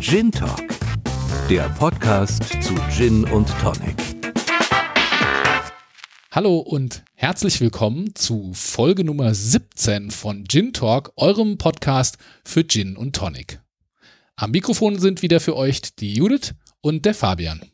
Gin Talk, der Podcast zu Gin und Tonic. Hallo und herzlich willkommen zu Folge Nummer 17 von Gin Talk, eurem Podcast für Gin und Tonic. Am Mikrofon sind wieder für euch die Judith und der Fabian.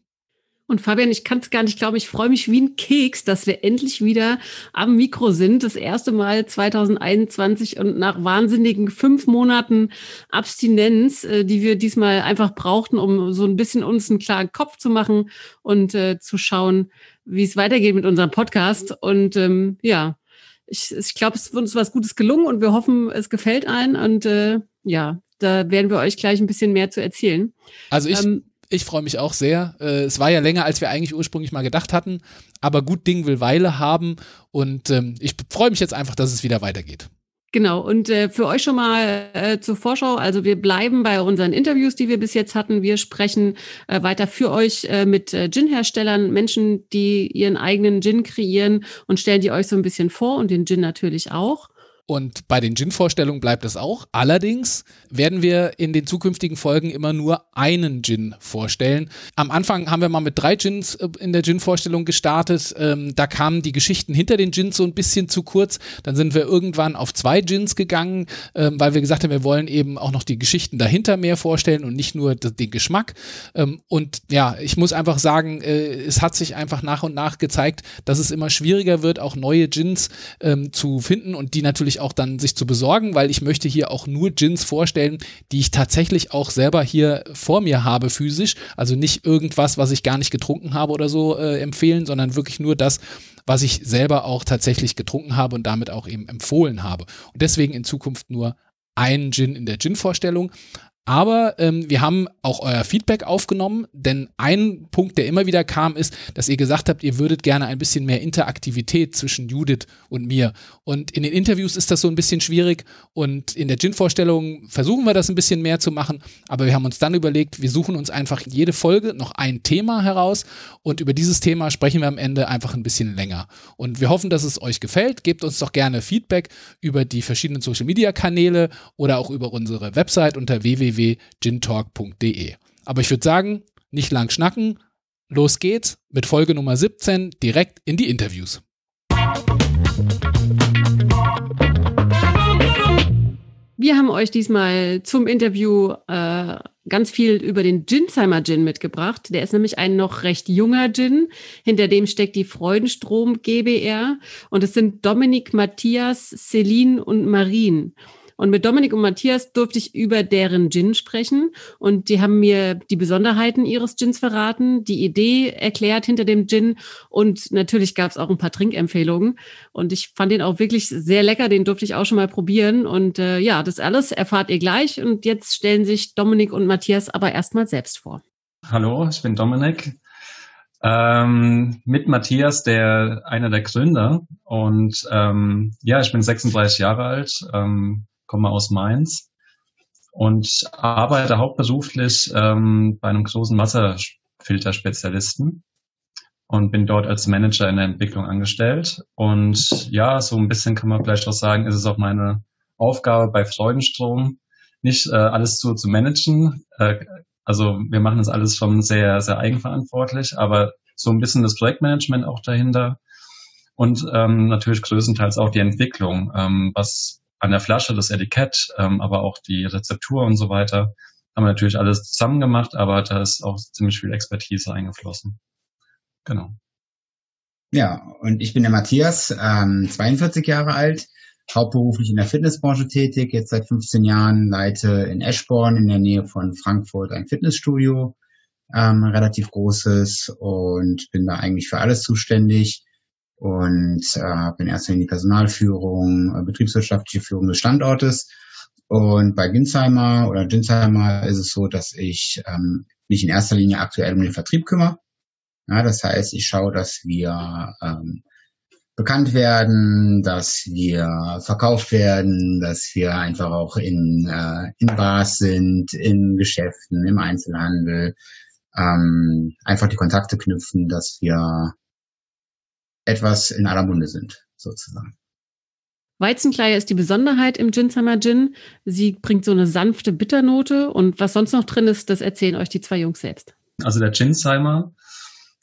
Und Fabian, ich kann es gar nicht glauben, ich freue mich wie ein Keks, dass wir endlich wieder am Mikro sind. Das erste Mal 2021 und nach wahnsinnigen fünf Monaten Abstinenz, äh, die wir diesmal einfach brauchten, um so ein bisschen uns einen klaren Kopf zu machen und äh, zu schauen, wie es weitergeht mit unserem Podcast. Und ähm, ja, ich, ich glaube, es ist uns was Gutes gelungen und wir hoffen, es gefällt allen. Und äh, ja, da werden wir euch gleich ein bisschen mehr zu erzählen. Also ich. Ähm, ich freue mich auch sehr. Äh, es war ja länger, als wir eigentlich ursprünglich mal gedacht hatten, aber gut Ding will Weile haben und ähm, ich freue mich jetzt einfach, dass es wieder weitergeht. Genau, und äh, für euch schon mal äh, zur Vorschau, also wir bleiben bei unseren Interviews, die wir bis jetzt hatten. Wir sprechen äh, weiter für euch äh, mit äh, Gin-Herstellern, Menschen, die ihren eigenen Gin kreieren und stellen die euch so ein bisschen vor und den Gin natürlich auch. Und bei den Gin-Vorstellungen bleibt es auch. Allerdings werden wir in den zukünftigen Folgen immer nur einen Gin vorstellen. Am Anfang haben wir mal mit drei Gins äh, in der Gin-Vorstellung gestartet. Ähm, da kamen die Geschichten hinter den Gins so ein bisschen zu kurz. Dann sind wir irgendwann auf zwei Gins gegangen, ähm, weil wir gesagt haben, wir wollen eben auch noch die Geschichten dahinter mehr vorstellen und nicht nur den Geschmack. Ähm, und ja, ich muss einfach sagen, äh, es hat sich einfach nach und nach gezeigt, dass es immer schwieriger wird, auch neue Gins ähm, zu finden und die natürlich natürlich auch dann sich zu besorgen, weil ich möchte hier auch nur Gins vorstellen, die ich tatsächlich auch selber hier vor mir habe physisch. Also nicht irgendwas, was ich gar nicht getrunken habe oder so äh, empfehlen, sondern wirklich nur das, was ich selber auch tatsächlich getrunken habe und damit auch eben empfohlen habe. Und deswegen in Zukunft nur einen Gin in der Gin-Vorstellung. Aber ähm, wir haben auch euer Feedback aufgenommen, denn ein Punkt, der immer wieder kam, ist, dass ihr gesagt habt, ihr würdet gerne ein bisschen mehr Interaktivität zwischen Judith und mir. Und in den Interviews ist das so ein bisschen schwierig und in der Gin-Vorstellung versuchen wir das ein bisschen mehr zu machen, aber wir haben uns dann überlegt, wir suchen uns einfach jede Folge noch ein Thema heraus und über dieses Thema sprechen wir am Ende einfach ein bisschen länger. Und wir hoffen, dass es euch gefällt. Gebt uns doch gerne Feedback über die verschiedenen Social-Media-Kanäle oder auch über unsere Website unter www www.gintalk.de. Aber ich würde sagen, nicht lang schnacken, los geht's mit Folge Nummer 17 direkt in die Interviews. Wir haben euch diesmal zum Interview äh, ganz viel über den Ginsheimer Gin mitgebracht. Der ist nämlich ein noch recht junger Gin. Hinter dem steckt die Freudenstrom GBR. Und es sind Dominik, Matthias, Celine und Marien. Und mit Dominik und Matthias durfte ich über deren Gin sprechen. Und die haben mir die Besonderheiten ihres Gins verraten, die Idee erklärt hinter dem Gin. Und natürlich gab es auch ein paar Trinkempfehlungen. Und ich fand den auch wirklich sehr lecker, den durfte ich auch schon mal probieren. Und äh, ja, das alles erfahrt ihr gleich. Und jetzt stellen sich Dominik und Matthias aber erstmal selbst vor. Hallo, ich bin Dominik. Ähm, mit Matthias, der einer der Gründer. Und ähm, ja, ich bin 36 Jahre alt, ähm, komme aus Mainz und arbeite hauptberuflich ähm, bei einem großen Wasserfilterspezialisten und bin dort als Manager in der Entwicklung angestellt. Und ja, so ein bisschen kann man vielleicht auch sagen, ist es auch meine Aufgabe bei Freudenstrom, nicht äh, alles zu, zu managen. Äh, also wir machen das alles schon sehr, sehr eigenverantwortlich, aber so ein bisschen das Projektmanagement auch dahinter und ähm, natürlich größtenteils auch die Entwicklung, ähm, was an der Flasche, das Etikett, ähm, aber auch die Rezeptur und so weiter. Haben wir natürlich alles zusammen gemacht, aber da ist auch ziemlich viel Expertise eingeflossen. Genau. Ja, und ich bin der Matthias, ähm, 42 Jahre alt, hauptberuflich in der Fitnessbranche tätig, jetzt seit 15 Jahren, leite in Eschborn in der Nähe von Frankfurt ein Fitnessstudio, ähm, relativ großes und bin da eigentlich für alles zuständig und äh, habe in erster Linie Personalführung, äh, betriebswirtschaftliche Führung des Standortes. Und bei Ginsheimer oder Ginsheimer ist es so, dass ich ähm, mich in erster Linie aktuell um den Vertrieb kümmere. Ja, das heißt, ich schaue, dass wir ähm, bekannt werden, dass wir verkauft werden, dass wir einfach auch in, äh, in Bars sind, in Geschäften, im Einzelhandel, ähm, einfach die Kontakte knüpfen, dass wir etwas in aller Munde sind, sozusagen. Weizenkleie ist die Besonderheit im Ginsheimer Gin. Sie bringt so eine sanfte Bitternote und was sonst noch drin ist, das erzählen euch die zwei Jungs selbst. Also der Ginsheimer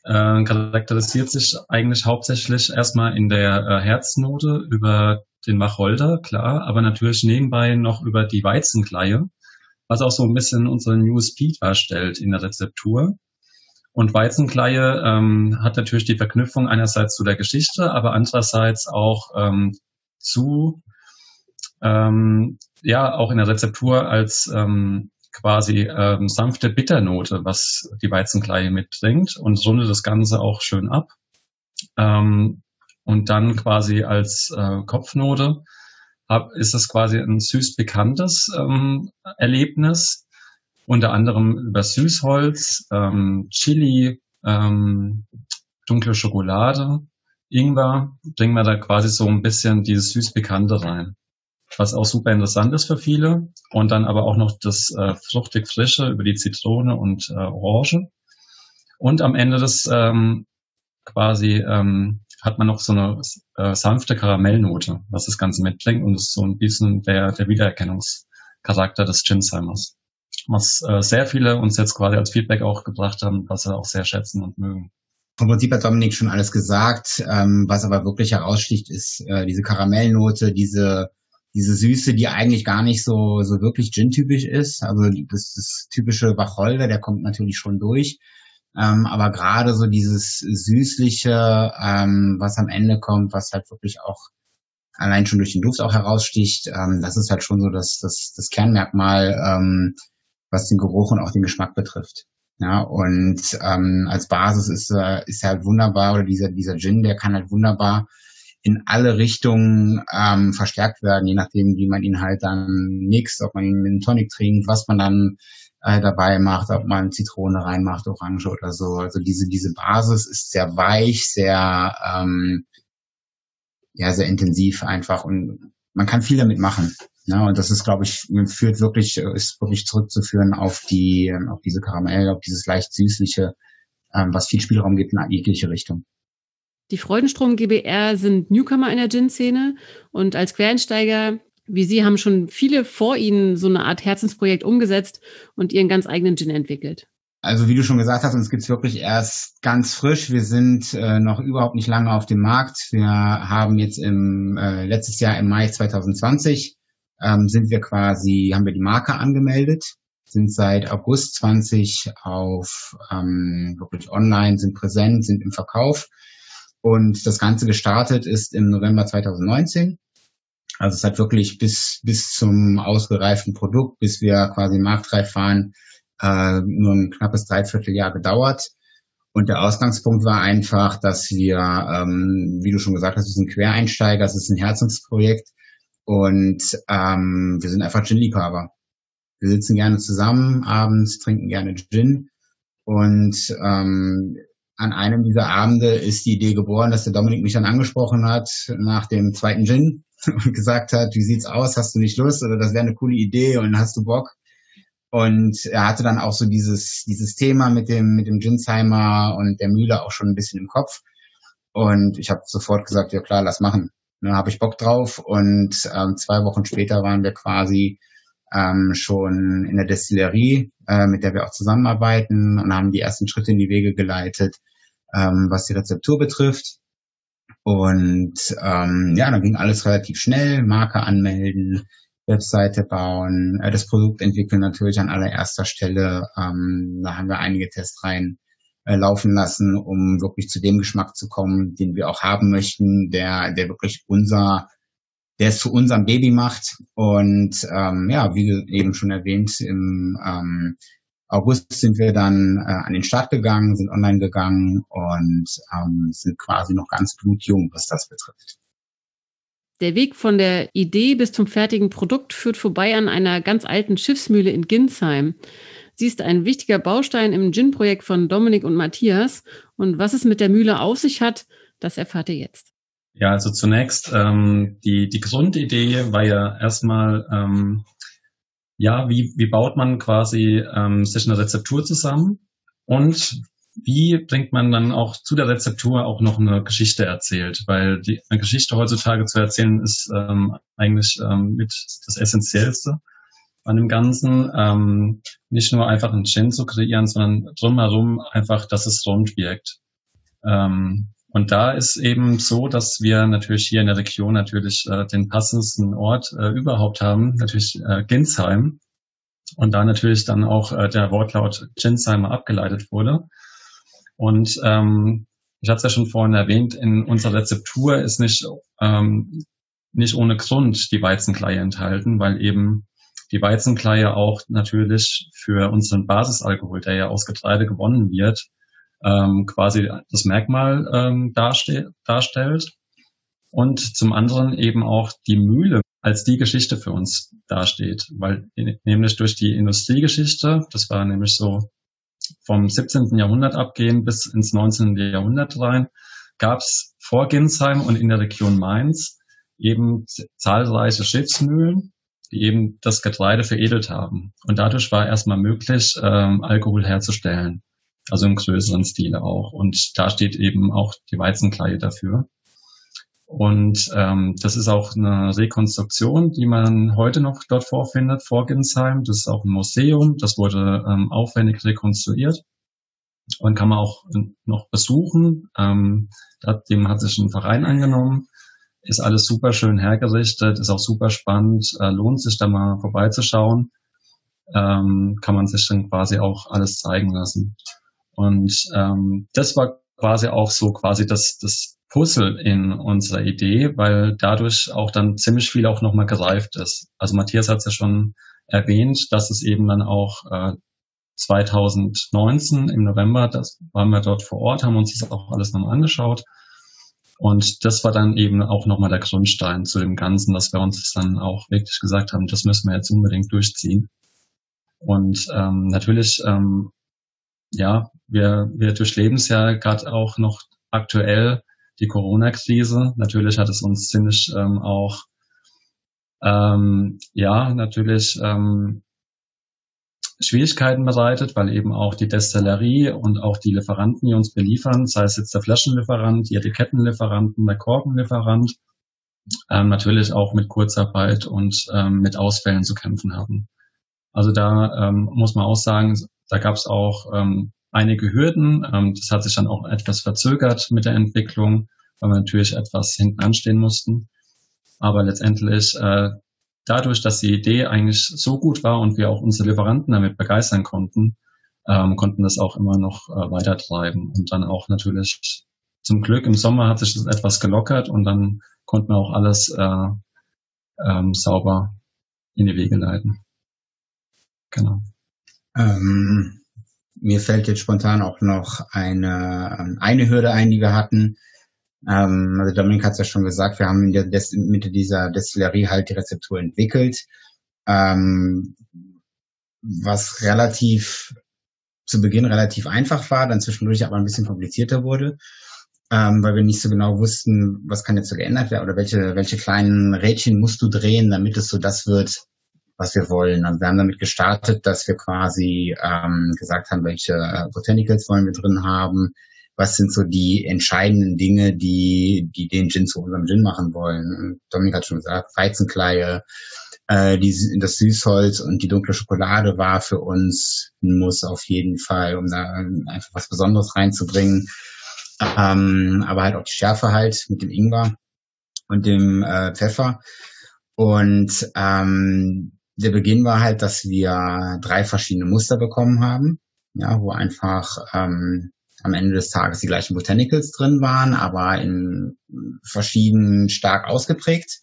äh, charakterisiert sich eigentlich hauptsächlich erstmal in der äh, Herznote über den Wacholder, klar, aber natürlich nebenbei noch über die Weizenkleie, was auch so ein bisschen unseren USP darstellt in der Rezeptur. Und Weizenkleie ähm, hat natürlich die Verknüpfung einerseits zu der Geschichte, aber andererseits auch ähm, zu, ähm, ja, auch in der Rezeptur als ähm, quasi ähm, sanfte Bitternote, was die Weizenkleie mitbringt und rundet das Ganze auch schön ab. Ähm, und dann quasi als äh, Kopfnote hab, ist das quasi ein süß bekanntes ähm, Erlebnis, unter anderem über Süßholz, ähm, Chili, ähm, dunkle Schokolade, Ingwer, bringen wir da quasi so ein bisschen dieses süß bekannte rein was auch super interessant ist für viele. Und dann aber auch noch das äh, fruchtig frische über die Zitrone und äh, Orange. Und am Ende des ähm, quasi ähm, hat man noch so eine äh, sanfte Karamellnote, was das Ganze mitbringt und ist so ein bisschen der, der Wiedererkennungscharakter des Ginsheimer's. Was äh, sehr viele uns jetzt quasi als Feedback auch gebracht haben, was sie auch sehr schätzen und mögen. Vom Prinzip hat Dominik schon alles gesagt. Ähm, was aber wirklich heraussticht, ist äh, diese Karamellnote, diese diese Süße, die eigentlich gar nicht so, so wirklich Gin-typisch ist. Also das, das typische Wacholder, der kommt natürlich schon durch. Ähm, aber gerade so dieses Süßliche, ähm, was am Ende kommt, was halt wirklich auch allein schon durch den Duft auch heraussticht, ähm, das ist halt schon so das, das, das Kernmerkmal, ähm, was den Geruch und auch den Geschmack betrifft. Ja, und ähm, als Basis ist, äh, ist halt wunderbar, oder dieser, dieser Gin, der kann halt wunderbar in alle Richtungen ähm, verstärkt werden, je nachdem, wie man ihn halt dann mixt, ob man ihn mit einem Tonic trinkt, was man dann äh, dabei macht, ob man Zitrone reinmacht, Orange oder so. Also diese, diese Basis ist sehr weich, sehr, ähm, ja, sehr intensiv einfach und man kann viel damit machen. Ja, ne? und das ist, glaube ich, führt wirklich, ist wirklich zurückzuführen auf die, auf diese Karamell, auf dieses leicht süßliche, ähm, was viel Spielraum gibt in jegliche Richtung. Die Freudenstrom GBR sind Newcomer in der Gin-Szene und als Quereinsteiger wie Sie haben schon viele vor Ihnen so eine Art Herzensprojekt umgesetzt und Ihren ganz eigenen Gin entwickelt. Also wie du schon gesagt hast, uns gibt's wirklich erst ganz frisch. Wir sind äh, noch überhaupt nicht lange auf dem Markt. Wir haben jetzt im äh, letztes Jahr im Mai 2020 ähm, sind wir quasi, haben wir die Marke angemeldet, sind seit August 20 auf ähm, wirklich online, sind präsent, sind im Verkauf und das Ganze gestartet ist im November 2019. Also es hat wirklich bis, bis zum ausgereiften Produkt, bis wir quasi marktreif waren, äh, nur ein knappes Dreivierteljahr gedauert. Und der Ausgangspunkt war einfach, dass wir, ähm, wie du schon gesagt hast, wir sind Quereinsteiger, es ist ein Herzensprojekt und ähm, wir sind einfach Gin-Liebhaber. Wir sitzen gerne zusammen abends, trinken gerne Gin und ähm, an einem dieser Abende ist die Idee geboren, dass der Dominik mich dann angesprochen hat nach dem zweiten Gin und gesagt hat, wie sieht's aus, hast du nicht Lust oder das wäre eine coole Idee und hast du Bock? Und er hatte dann auch so dieses, dieses Thema mit dem, mit dem Ginsheimer und der Mühle auch schon ein bisschen im Kopf. Und ich habe sofort gesagt, ja klar, lass machen. Da habe ich Bock drauf. Und ähm, zwei Wochen später waren wir quasi ähm, schon in der Destillerie, äh, mit der wir auch zusammenarbeiten und haben die ersten Schritte in die Wege geleitet, ähm, was die Rezeptur betrifft. Und ähm, ja, dann ging alles relativ schnell, Marke anmelden, Webseite bauen, äh, das Produkt entwickeln natürlich an allererster Stelle. Ähm, da haben wir einige Testreihen äh, laufen lassen, um wirklich zu dem Geschmack zu kommen, den wir auch haben möchten, der, der wirklich unser der es zu unserem Baby macht. Und ähm, ja, wie eben schon erwähnt, im ähm, August sind wir dann äh, an den Start gegangen, sind online gegangen und ähm, sind quasi noch ganz blutjung, was das betrifft. Der Weg von der Idee bis zum fertigen Produkt führt vorbei an einer ganz alten Schiffsmühle in Ginsheim. Sie ist ein wichtiger Baustein im Gin-Projekt von Dominik und Matthias. Und was es mit der Mühle auf sich hat, das erfahrt ihr jetzt. Ja, also zunächst ähm, die, die Grundidee war ja erstmal, ähm, ja, wie, wie baut man quasi ähm, sich eine Rezeptur zusammen und wie bringt man dann auch zu der Rezeptur auch noch eine Geschichte erzählt? Weil die, eine Geschichte heutzutage zu erzählen ist ähm, eigentlich ähm, mit das Essentiellste an dem Ganzen. Ähm, nicht nur einfach einen Gin zu kreieren, sondern drumherum einfach, dass es rund wirkt. Ähm, und da ist eben so, dass wir natürlich hier in der Region natürlich äh, den passendsten Ort äh, überhaupt haben, natürlich äh, Ginsheim. Und da natürlich dann auch äh, der Wortlaut Ginsheimer abgeleitet wurde. Und ähm, ich hatte es ja schon vorhin erwähnt, in unserer Rezeptur ist nicht, ähm, nicht ohne Grund die Weizenkleie enthalten, weil eben die Weizenkleie auch natürlich für unseren Basisalkohol, der ja aus Getreide gewonnen wird, ähm, quasi das Merkmal ähm, darste darstellt. Und zum anderen eben auch die Mühle als die Geschichte für uns dasteht, weil nämlich durch die Industriegeschichte, das war nämlich so vom 17. Jahrhundert abgehen bis ins 19. Jahrhundert rein, gab es vor Ginsheim und in der Region Mainz eben zahlreiche Schiffsmühlen, eben das Getreide veredelt haben. Und dadurch war erstmal möglich, ähm, Alkohol herzustellen. Also im größeren Stile auch. Und da steht eben auch die Weizenkleie dafür. Und ähm, das ist auch eine Rekonstruktion, die man heute noch dort vorfindet, vor Ginsheim. Das ist auch ein Museum, das wurde ähm, aufwendig rekonstruiert und kann man auch noch besuchen. Ähm, dem hat sich ein Verein angenommen. Ist alles super schön hergerichtet, ist auch super spannend, äh, lohnt sich da mal vorbeizuschauen. Ähm, kann man sich dann quasi auch alles zeigen lassen. Und ähm, das war quasi auch so quasi das, das Puzzle in unserer Idee, weil dadurch auch dann ziemlich viel auch nochmal gereift ist. Also Matthias hat es ja schon erwähnt, dass es eben dann auch äh, 2019 im November, das waren wir dort vor Ort, haben uns das auch alles nochmal angeschaut. Und das war dann eben auch nochmal der Grundstein zu dem Ganzen, dass wir uns dann auch wirklich gesagt haben, das müssen wir jetzt unbedingt durchziehen. Und ähm, natürlich, ähm, ja, wir, wir durchleben es ja gerade auch noch aktuell die Corona-Krise. Natürlich hat es uns ziemlich ähm, auch, ähm, ja, natürlich ähm, Schwierigkeiten bereitet, weil eben auch die Destillerie und auch die Lieferanten, die uns beliefern, sei es jetzt der Flaschenlieferant, die Etikettenlieferanten, der Korkenlieferant, ähm, natürlich auch mit Kurzarbeit und ähm, mit Ausfällen zu kämpfen haben. Also da ähm, muss man auch sagen, da gab es auch ähm, einige Hürden. Ähm, das hat sich dann auch etwas verzögert mit der Entwicklung, weil wir natürlich etwas hinten anstehen mussten. Aber letztendlich, äh, dadurch, dass die Idee eigentlich so gut war und wir auch unsere Lieferanten damit begeistern konnten, ähm, konnten das auch immer noch äh, weitertreiben. Und dann auch natürlich zum Glück im Sommer hat sich das etwas gelockert und dann konnten wir auch alles äh, ähm, sauber in die Wege leiten. Genau. Ähm, mir fällt jetzt spontan auch noch eine, eine Hürde ein, die wir hatten. Ähm, also Dominik hat es ja schon gesagt, wir haben in der Des Mitte dieser Destillerie halt die Rezeptur entwickelt, ähm, was relativ zu Beginn relativ einfach war, dann zwischendurch aber ein bisschen komplizierter wurde, ähm, weil wir nicht so genau wussten, was kann jetzt so geändert werden oder welche, welche kleinen Rädchen musst du drehen, damit es so das wird, was wir wollen. Also wir haben damit gestartet, dass wir quasi ähm, gesagt haben, welche äh, Botanicals wollen wir drin haben, was sind so die entscheidenden Dinge, die, die den Gin zu unserem Gin machen wollen. Dominik hat schon gesagt, Weizenkleie, äh, die, das Süßholz und die dunkle Schokolade war für uns ein Muss auf jeden Fall, um da einfach was Besonderes reinzubringen. Ähm, aber halt auch die Schärfe halt mit dem Ingwer und dem äh, Pfeffer. Und ähm, der Beginn war halt, dass wir drei verschiedene Muster bekommen haben, ja, wo einfach ähm, am Ende des Tages die gleichen Botanicals drin waren, aber in verschieden stark ausgeprägt.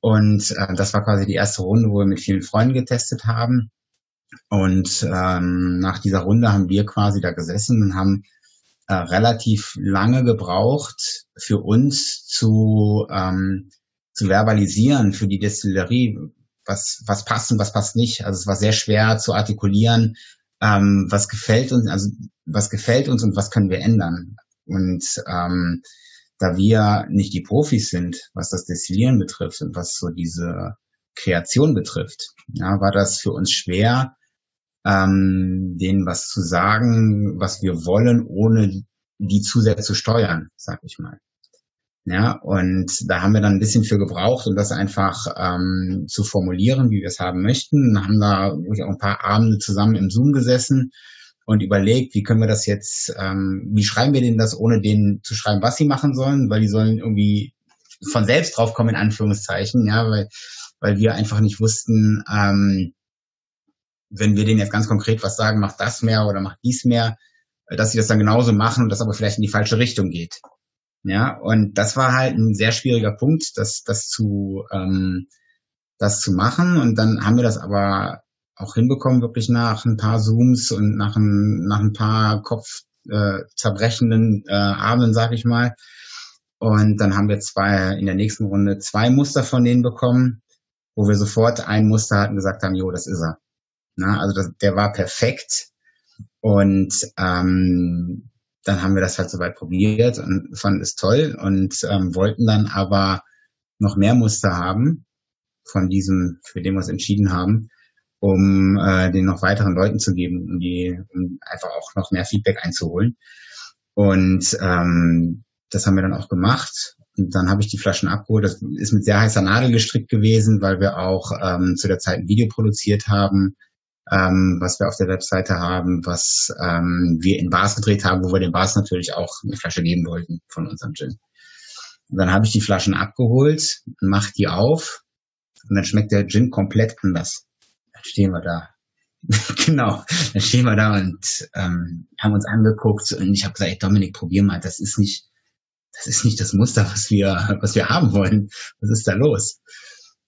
Und äh, das war quasi die erste Runde, wo wir mit vielen Freunden getestet haben. Und ähm, nach dieser Runde haben wir quasi da gesessen und haben äh, relativ lange gebraucht für uns zu, ähm, zu verbalisieren für die Destillerie, was, was passt und was passt nicht. Also es war sehr schwer zu artikulieren, ähm, was gefällt uns, also was gefällt uns und was können wir ändern. Und ähm, da wir nicht die Profis sind, was das Destillieren betrifft und was so diese Kreation betrifft, ja, war das für uns schwer, ähm, denen was zu sagen, was wir wollen, ohne die zu sehr zu steuern, sag ich mal. Ja, und da haben wir dann ein bisschen für gebraucht, um das einfach ähm, zu formulieren, wie wir es haben möchten. Haben da wirklich auch ein paar Abende zusammen im Zoom gesessen und überlegt, wie können wir das jetzt, ähm, wie schreiben wir denen das, ohne denen zu schreiben, was sie machen sollen, weil die sollen irgendwie von selbst draufkommen, in Anführungszeichen, ja, weil, weil wir einfach nicht wussten, ähm, wenn wir denen jetzt ganz konkret was sagen, mach das mehr oder mach dies mehr, dass sie das dann genauso machen und das aber vielleicht in die falsche Richtung geht. Ja, und das war halt ein sehr schwieriger Punkt, das, das zu, ähm, das zu machen. Und dann haben wir das aber auch hinbekommen, wirklich nach ein paar Zooms und nach ein, nach ein paar kopfzerbrechenden äh, äh, Abenden, sag ich mal. Und dann haben wir zwei, in der nächsten Runde zwei Muster von denen bekommen, wo wir sofort ein Muster hatten gesagt haben, jo, das ist er. Na, also das, der war perfekt. Und ähm, dann haben wir das halt soweit probiert und fanden es toll und ähm, wollten dann aber noch mehr Muster haben von diesem, für den wir uns entschieden haben, um äh, den noch weiteren Leuten zu geben, um die um einfach auch noch mehr Feedback einzuholen. Und ähm, das haben wir dann auch gemacht. Und dann habe ich die Flaschen abgeholt. Das ist mit sehr heißer Nadel gestrickt gewesen, weil wir auch ähm, zu der Zeit ein Video produziert haben, ähm, was wir auf der Webseite haben, was ähm, wir in Bars gedreht haben, wo wir den Bars natürlich auch eine Flasche geben wollten von unserem Gin. Und dann habe ich die Flaschen abgeholt, mach die auf und dann schmeckt der Gin komplett anders. Dann stehen wir da. genau, dann stehen wir da und ähm, haben uns angeguckt und ich habe gesagt, ey, Dominik, probier mal, das ist nicht, das ist nicht das Muster, was wir, was wir haben wollen. Was ist da los?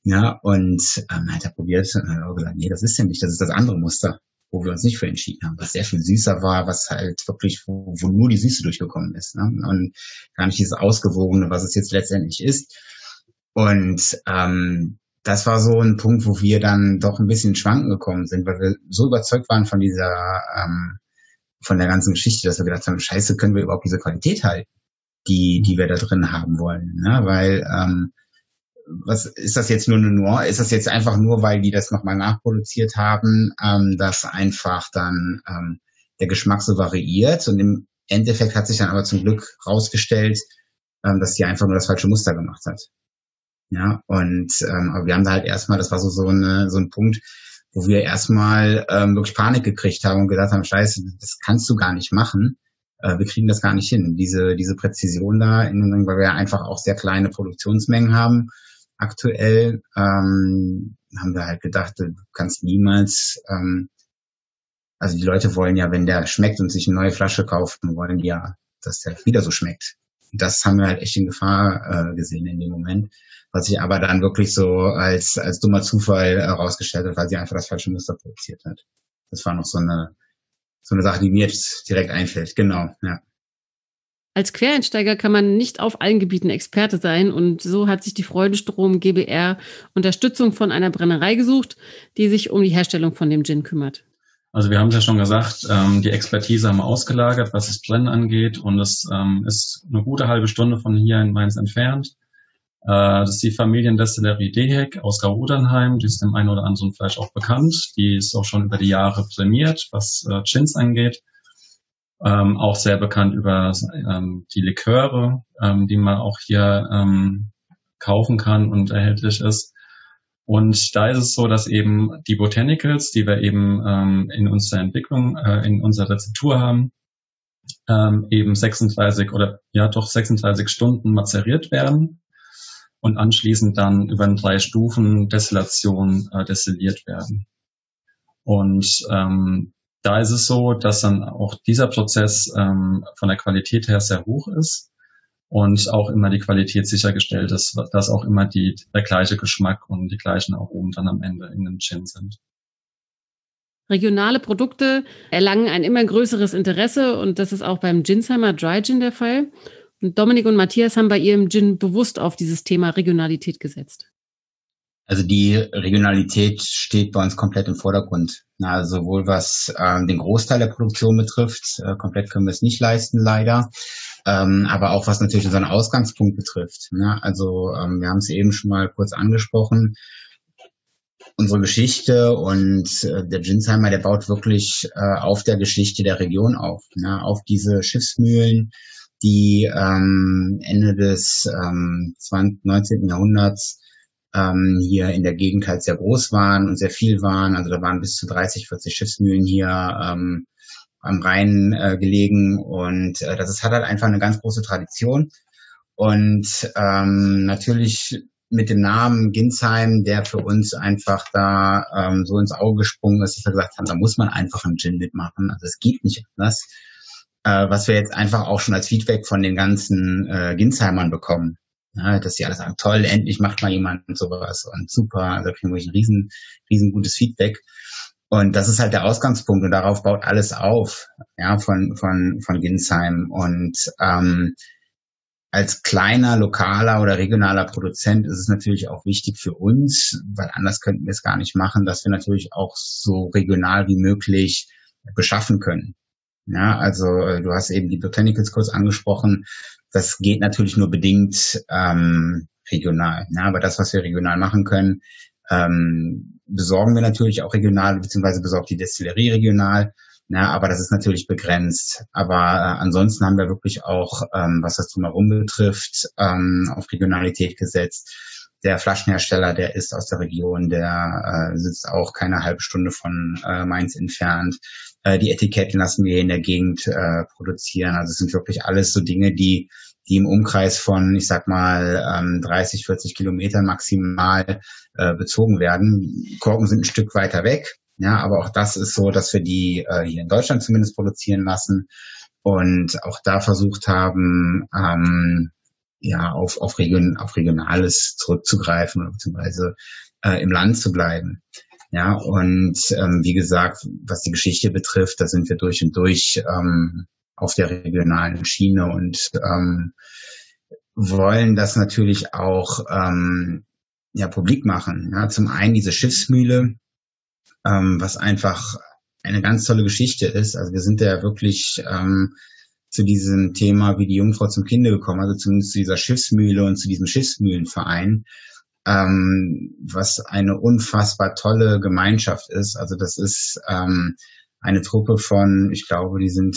Ja, und ähm, hat er probiert und hat auch gesagt, nee, das ist ja nicht, das ist das andere Muster, wo wir uns nicht für entschieden haben, was sehr viel süßer war, was halt wirklich, wo, wo nur die Süße durchgekommen ist. Ne? Und gar nicht dieses Ausgewogene, was es jetzt letztendlich ist. Und ähm, das war so ein Punkt, wo wir dann doch ein bisschen schwanken gekommen sind, weil wir so überzeugt waren von dieser, ähm, von der ganzen Geschichte, dass wir gedacht haben, scheiße, können wir überhaupt diese Qualität halten, die, die wir da drin haben wollen. Ne? Weil ähm, was ist das jetzt nur eine Nuance? Ist das jetzt einfach nur, weil die das nochmal nachproduziert haben, ähm, dass einfach dann ähm, der Geschmack so variiert und im Endeffekt hat sich dann aber zum Glück rausgestellt, ähm, dass die einfach nur das falsche Muster gemacht hat. Ja, und ähm, aber wir haben da halt erstmal, das war so, so, eine, so ein Punkt, wo wir erstmal ähm, wirklich Panik gekriegt haben und gedacht haben, scheiße, das kannst du gar nicht machen. Äh, wir kriegen das gar nicht hin. Diese, diese Präzision da, weil wir einfach auch sehr kleine Produktionsmengen haben aktuell ähm, haben wir halt gedacht, du kannst niemals, ähm, also die Leute wollen ja, wenn der schmeckt und sich eine neue Flasche kaufen, wollen die ja, dass der wieder so schmeckt. Das haben wir halt echt in Gefahr äh, gesehen in dem Moment, was sich aber dann wirklich so als, als dummer Zufall herausgestellt hat, weil sie einfach das falsche Muster produziert hat. Das war noch so eine, so eine Sache, die mir jetzt direkt einfällt. Genau, ja. Als Quereinsteiger kann man nicht auf allen Gebieten Experte sein und so hat sich die Freudenstrom GBR Unterstützung von einer Brennerei gesucht, die sich um die Herstellung von dem Gin kümmert. Also wir haben es ja schon gesagt, ähm, die Expertise haben wir ausgelagert, was das Brennen angeht und es ähm, ist eine gute halbe Stunde von hier in Mainz entfernt. Äh, das ist die Familiendestillerie Dehek aus Gaudernheim, die ist dem einen oder anderen vielleicht auch bekannt. Die ist auch schon über die Jahre prämiert, was äh, Gins angeht ähm, auch sehr bekannt über ähm, die Liköre, ähm, die man auch hier ähm, kaufen kann und erhältlich ist. Und da ist es so, dass eben die Botanicals, die wir eben ähm, in unserer Entwicklung, äh, in unserer Rezeptur haben, ähm, eben 36 oder ja doch 36 Stunden mazeriert werden und anschließend dann über drei Stufen Destillation äh, destilliert werden. Und ähm, da ist es so, dass dann auch dieser Prozess ähm, von der Qualität her sehr hoch ist und auch immer die Qualität sichergestellt ist, dass auch immer die, der gleiche Geschmack und die gleichen Aromen dann am Ende in dem Gin sind. Regionale Produkte erlangen ein immer größeres Interesse und das ist auch beim Ginsheimer Dry Gin der Fall. Und Dominik und Matthias haben bei ihrem Gin bewusst auf dieses Thema Regionalität gesetzt. Also die Regionalität steht bei uns komplett im Vordergrund. Also sowohl was ähm, den Großteil der Produktion betrifft, äh, komplett können wir es nicht leisten, leider, ähm, aber auch was natürlich unseren Ausgangspunkt betrifft. Ne? Also ähm, wir haben es eben schon mal kurz angesprochen. unsere Geschichte und äh, der Ginsheimer, der baut wirklich äh, auf der Geschichte der Region auf, ne? auf diese Schiffsmühlen, die ähm, Ende des ähm, 20, 19. Jahrhunderts ähm, hier in der Gegend halt sehr groß waren und sehr viel waren. Also da waren bis zu 30, 40 Schiffsmühlen hier ähm, am Rhein äh, gelegen und äh, das ist, hat halt einfach eine ganz große Tradition. Und ähm, natürlich mit dem Namen Ginsheim, der für uns einfach da ähm, so ins Auge gesprungen ist, dass wir gesagt haben, da muss man einfach einen Gin mitmachen. Also es geht nicht anders. Äh, was wir jetzt einfach auch schon als Feedback von den ganzen äh, Ginsheimern bekommen. Ja, dass die alle sagen, toll, endlich macht mal jemand sowas und super, also kriegen wir ein riesen, riesen gutes Feedback. Und das ist halt der Ausgangspunkt und darauf baut alles auf, ja, von, von, von Ginsheim. Und ähm, als kleiner, lokaler oder regionaler Produzent ist es natürlich auch wichtig für uns, weil anders könnten wir es gar nicht machen, dass wir natürlich auch so regional wie möglich beschaffen können. Ja, also äh, du hast eben die Botanicals kurz angesprochen. Das geht natürlich nur bedingt ähm, regional. Ja, aber das, was wir regional machen können, ähm, besorgen wir natürlich auch regional, beziehungsweise besorgt die Destillerie regional. Ja, aber das ist natürlich begrenzt. Aber äh, ansonsten haben wir wirklich auch, ähm, was das drumherum betrifft, ähm, auf Regionalität gesetzt. Der Flaschenhersteller, der ist aus der Region, der äh, sitzt auch keine halbe Stunde von äh, Mainz entfernt. Äh, die Etiketten lassen wir in der Gegend äh, produzieren. Also es sind wirklich alles so Dinge, die die im Umkreis von, ich sag mal, ähm, 30, 40 Kilometern maximal äh, bezogen werden. Korken sind ein Stück weiter weg, ja, aber auch das ist so, dass wir die äh, hier in Deutschland zumindest produzieren lassen und auch da versucht haben, ähm, ja, auf, auf, Region, auf Regionales zurückzugreifen beziehungsweise äh, im Land zu bleiben. Ja, und ähm, wie gesagt, was die Geschichte betrifft, da sind wir durch und durch ähm, auf der regionalen Schiene und ähm, wollen das natürlich auch ähm, ja, publik machen. Ja, zum einen diese Schiffsmühle, ähm, was einfach eine ganz tolle Geschichte ist. Also wir sind ja wirklich ähm, zu diesem Thema wie die Jungfrau zum Kinde gekommen, also zumindest zu dieser Schiffsmühle und zu diesem Schiffsmühlenverein, ähm, was eine unfassbar tolle Gemeinschaft ist. Also das ist ähm, eine Truppe von, ich glaube, die sind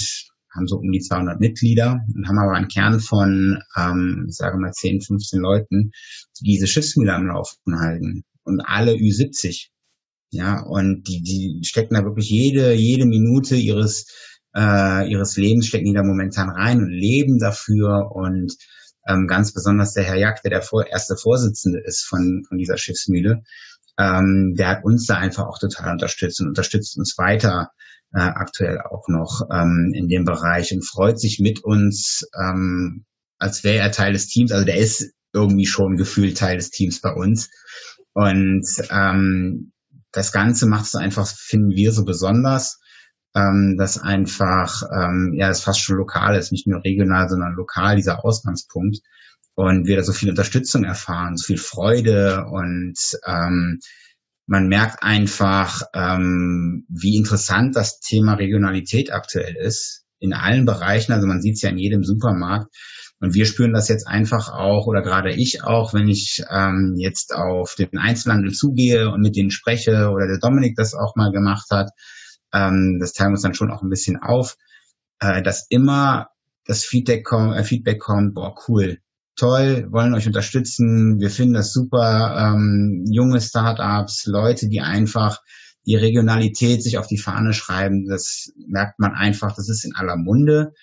haben so um die 200 Mitglieder und haben aber einen Kern von, ähm, ich sage mal 10, 15 Leuten, die diese Schiffsmühle am Laufen halten und alle Ü70. Ja, und die, die stecken da wirklich jede, jede Minute ihres, äh, ihres Lebens stecken die da momentan rein und leben dafür und ähm, ganz besonders der Herr Jack, der der vor, erste Vorsitzende ist von, von dieser Schiffsmühle, ähm, der hat uns da einfach auch total unterstützt und unterstützt uns weiter äh, aktuell auch noch ähm, in dem Bereich und freut sich mit uns, ähm, als wäre er Teil des Teams. Also der ist irgendwie schon gefühlt Teil des Teams bei uns. Und ähm, das Ganze macht es einfach, finden wir, so besonders, ähm, dass einfach, ähm, ja, es fast schon lokal ist, nicht nur regional, sondern lokal, dieser Ausgangspunkt. Und wir da so viel Unterstützung erfahren, so viel Freude und ähm, man merkt einfach, ähm, wie interessant das Thema Regionalität aktuell ist. In allen Bereichen, also man sieht es ja in jedem Supermarkt. Und wir spüren das jetzt einfach auch, oder gerade ich auch, wenn ich ähm, jetzt auf den Einzelhandel zugehe und mit denen spreche, oder der Dominik das auch mal gemacht hat, ähm, das teilen wir uns dann schon auch ein bisschen auf, äh, dass immer das Feedback, kommt, äh, Feedback kommt, boah, cool, toll, wollen euch unterstützen. Wir finden das super. Ähm, junge Startups, Leute, die einfach die Regionalität sich auf die Fahne schreiben, das merkt man einfach, das ist in aller Munde.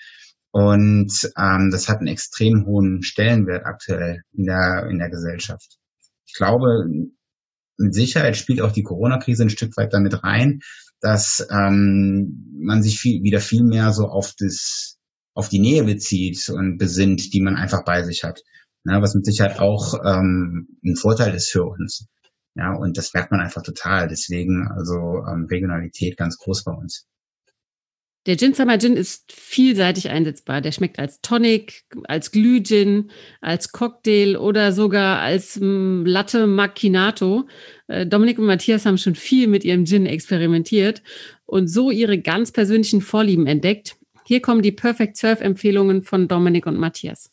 Und ähm, das hat einen extrem hohen Stellenwert aktuell in der, in der Gesellschaft. Ich glaube, mit Sicherheit spielt auch die Corona-Krise ein Stück weit damit rein, dass ähm, man sich viel, wieder viel mehr so auf das auf die Nähe bezieht und besinnt, die man einfach bei sich hat. Ja, was mit Sicherheit auch ähm, ein Vorteil ist für uns. Ja, und das merkt man einfach total. Deswegen also ähm, Regionalität ganz groß bei uns. Der Gin Summer Gin ist vielseitig einsetzbar. Der schmeckt als Tonic, als Glühgin, als Cocktail oder sogar als mm, Latte Macchinato. Äh, Dominik und Matthias haben schon viel mit ihrem Gin experimentiert und so ihre ganz persönlichen Vorlieben entdeckt. Hier kommen die Perfect Surf Empfehlungen von Dominik und Matthias.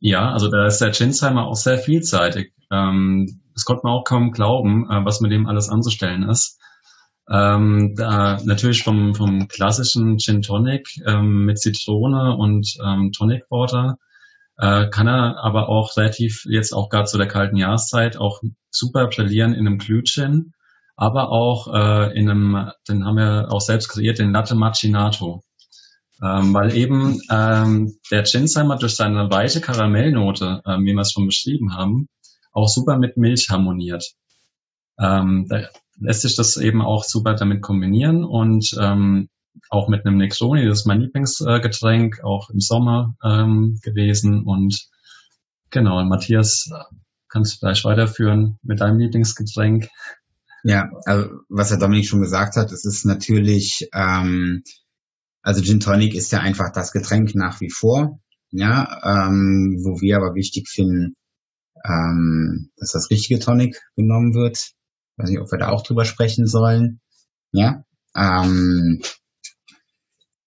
Ja, also da ist der Ginsheimer auch sehr vielseitig. Ähm, das konnte man auch kaum glauben, äh, was mit dem alles anzustellen ist. Ähm, da natürlich vom, vom klassischen Gin Tonic ähm, mit Zitrone und ähm, Tonic Water äh, kann er aber auch relativ jetzt auch gerade zu der kalten Jahreszeit auch super brillieren in einem Glühgin, aber auch äh, in einem, den haben wir auch selbst kreiert, den Latte Macinato. Ähm, weil eben ähm, der Ginsheimer durch seine weiche Karamellnote, ähm, wie wir es schon beschrieben haben, auch super mit Milch harmoniert. Ähm, lässt sich das eben auch super damit kombinieren und ähm, auch mit einem Negroni, das ist mein Lieblingsgetränk, auch im Sommer ähm, gewesen. Und genau, Matthias, kannst du vielleicht weiterführen mit deinem Lieblingsgetränk? Ja, also was Herr Dominik schon gesagt hat, es ist natürlich, ähm, also Gin Tonic ist ja einfach das Getränk nach wie vor, ja, ähm, wo wir aber wichtig finden, ähm, dass das richtige Tonic genommen wird. Ich weiß nicht, ob wir da auch drüber sprechen sollen. Ja, ähm,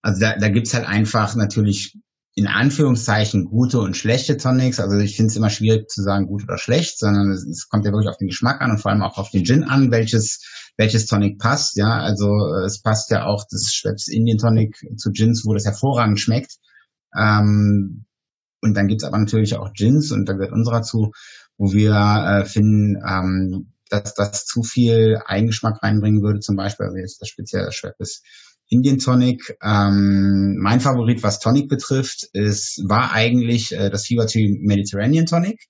also da, da gibt's halt einfach natürlich in Anführungszeichen gute und schlechte Tonics. Also ich finde es immer schwierig zu sagen gut oder schlecht, sondern es, es, kommt ja wirklich auf den Geschmack an und vor allem auch auf den Gin an, welches welches Tonic passt. Ja, also äh, es passt ja auch das Schweppes Indian Tonic zu Gins, wo das hervorragend schmeckt. Ähm, und dann gibt's aber natürlich auch Gins und da gehört unserer zu, wo wir äh, finden, ähm, dass das zu viel Eigengeschmack reinbringen würde, zum Beispiel, also jetzt das spezielle Schweppes Indian Tonic. Ähm, mein Favorit, was Tonic betrifft, ist, war eigentlich äh, das Fever Tree Mediterranean Tonic.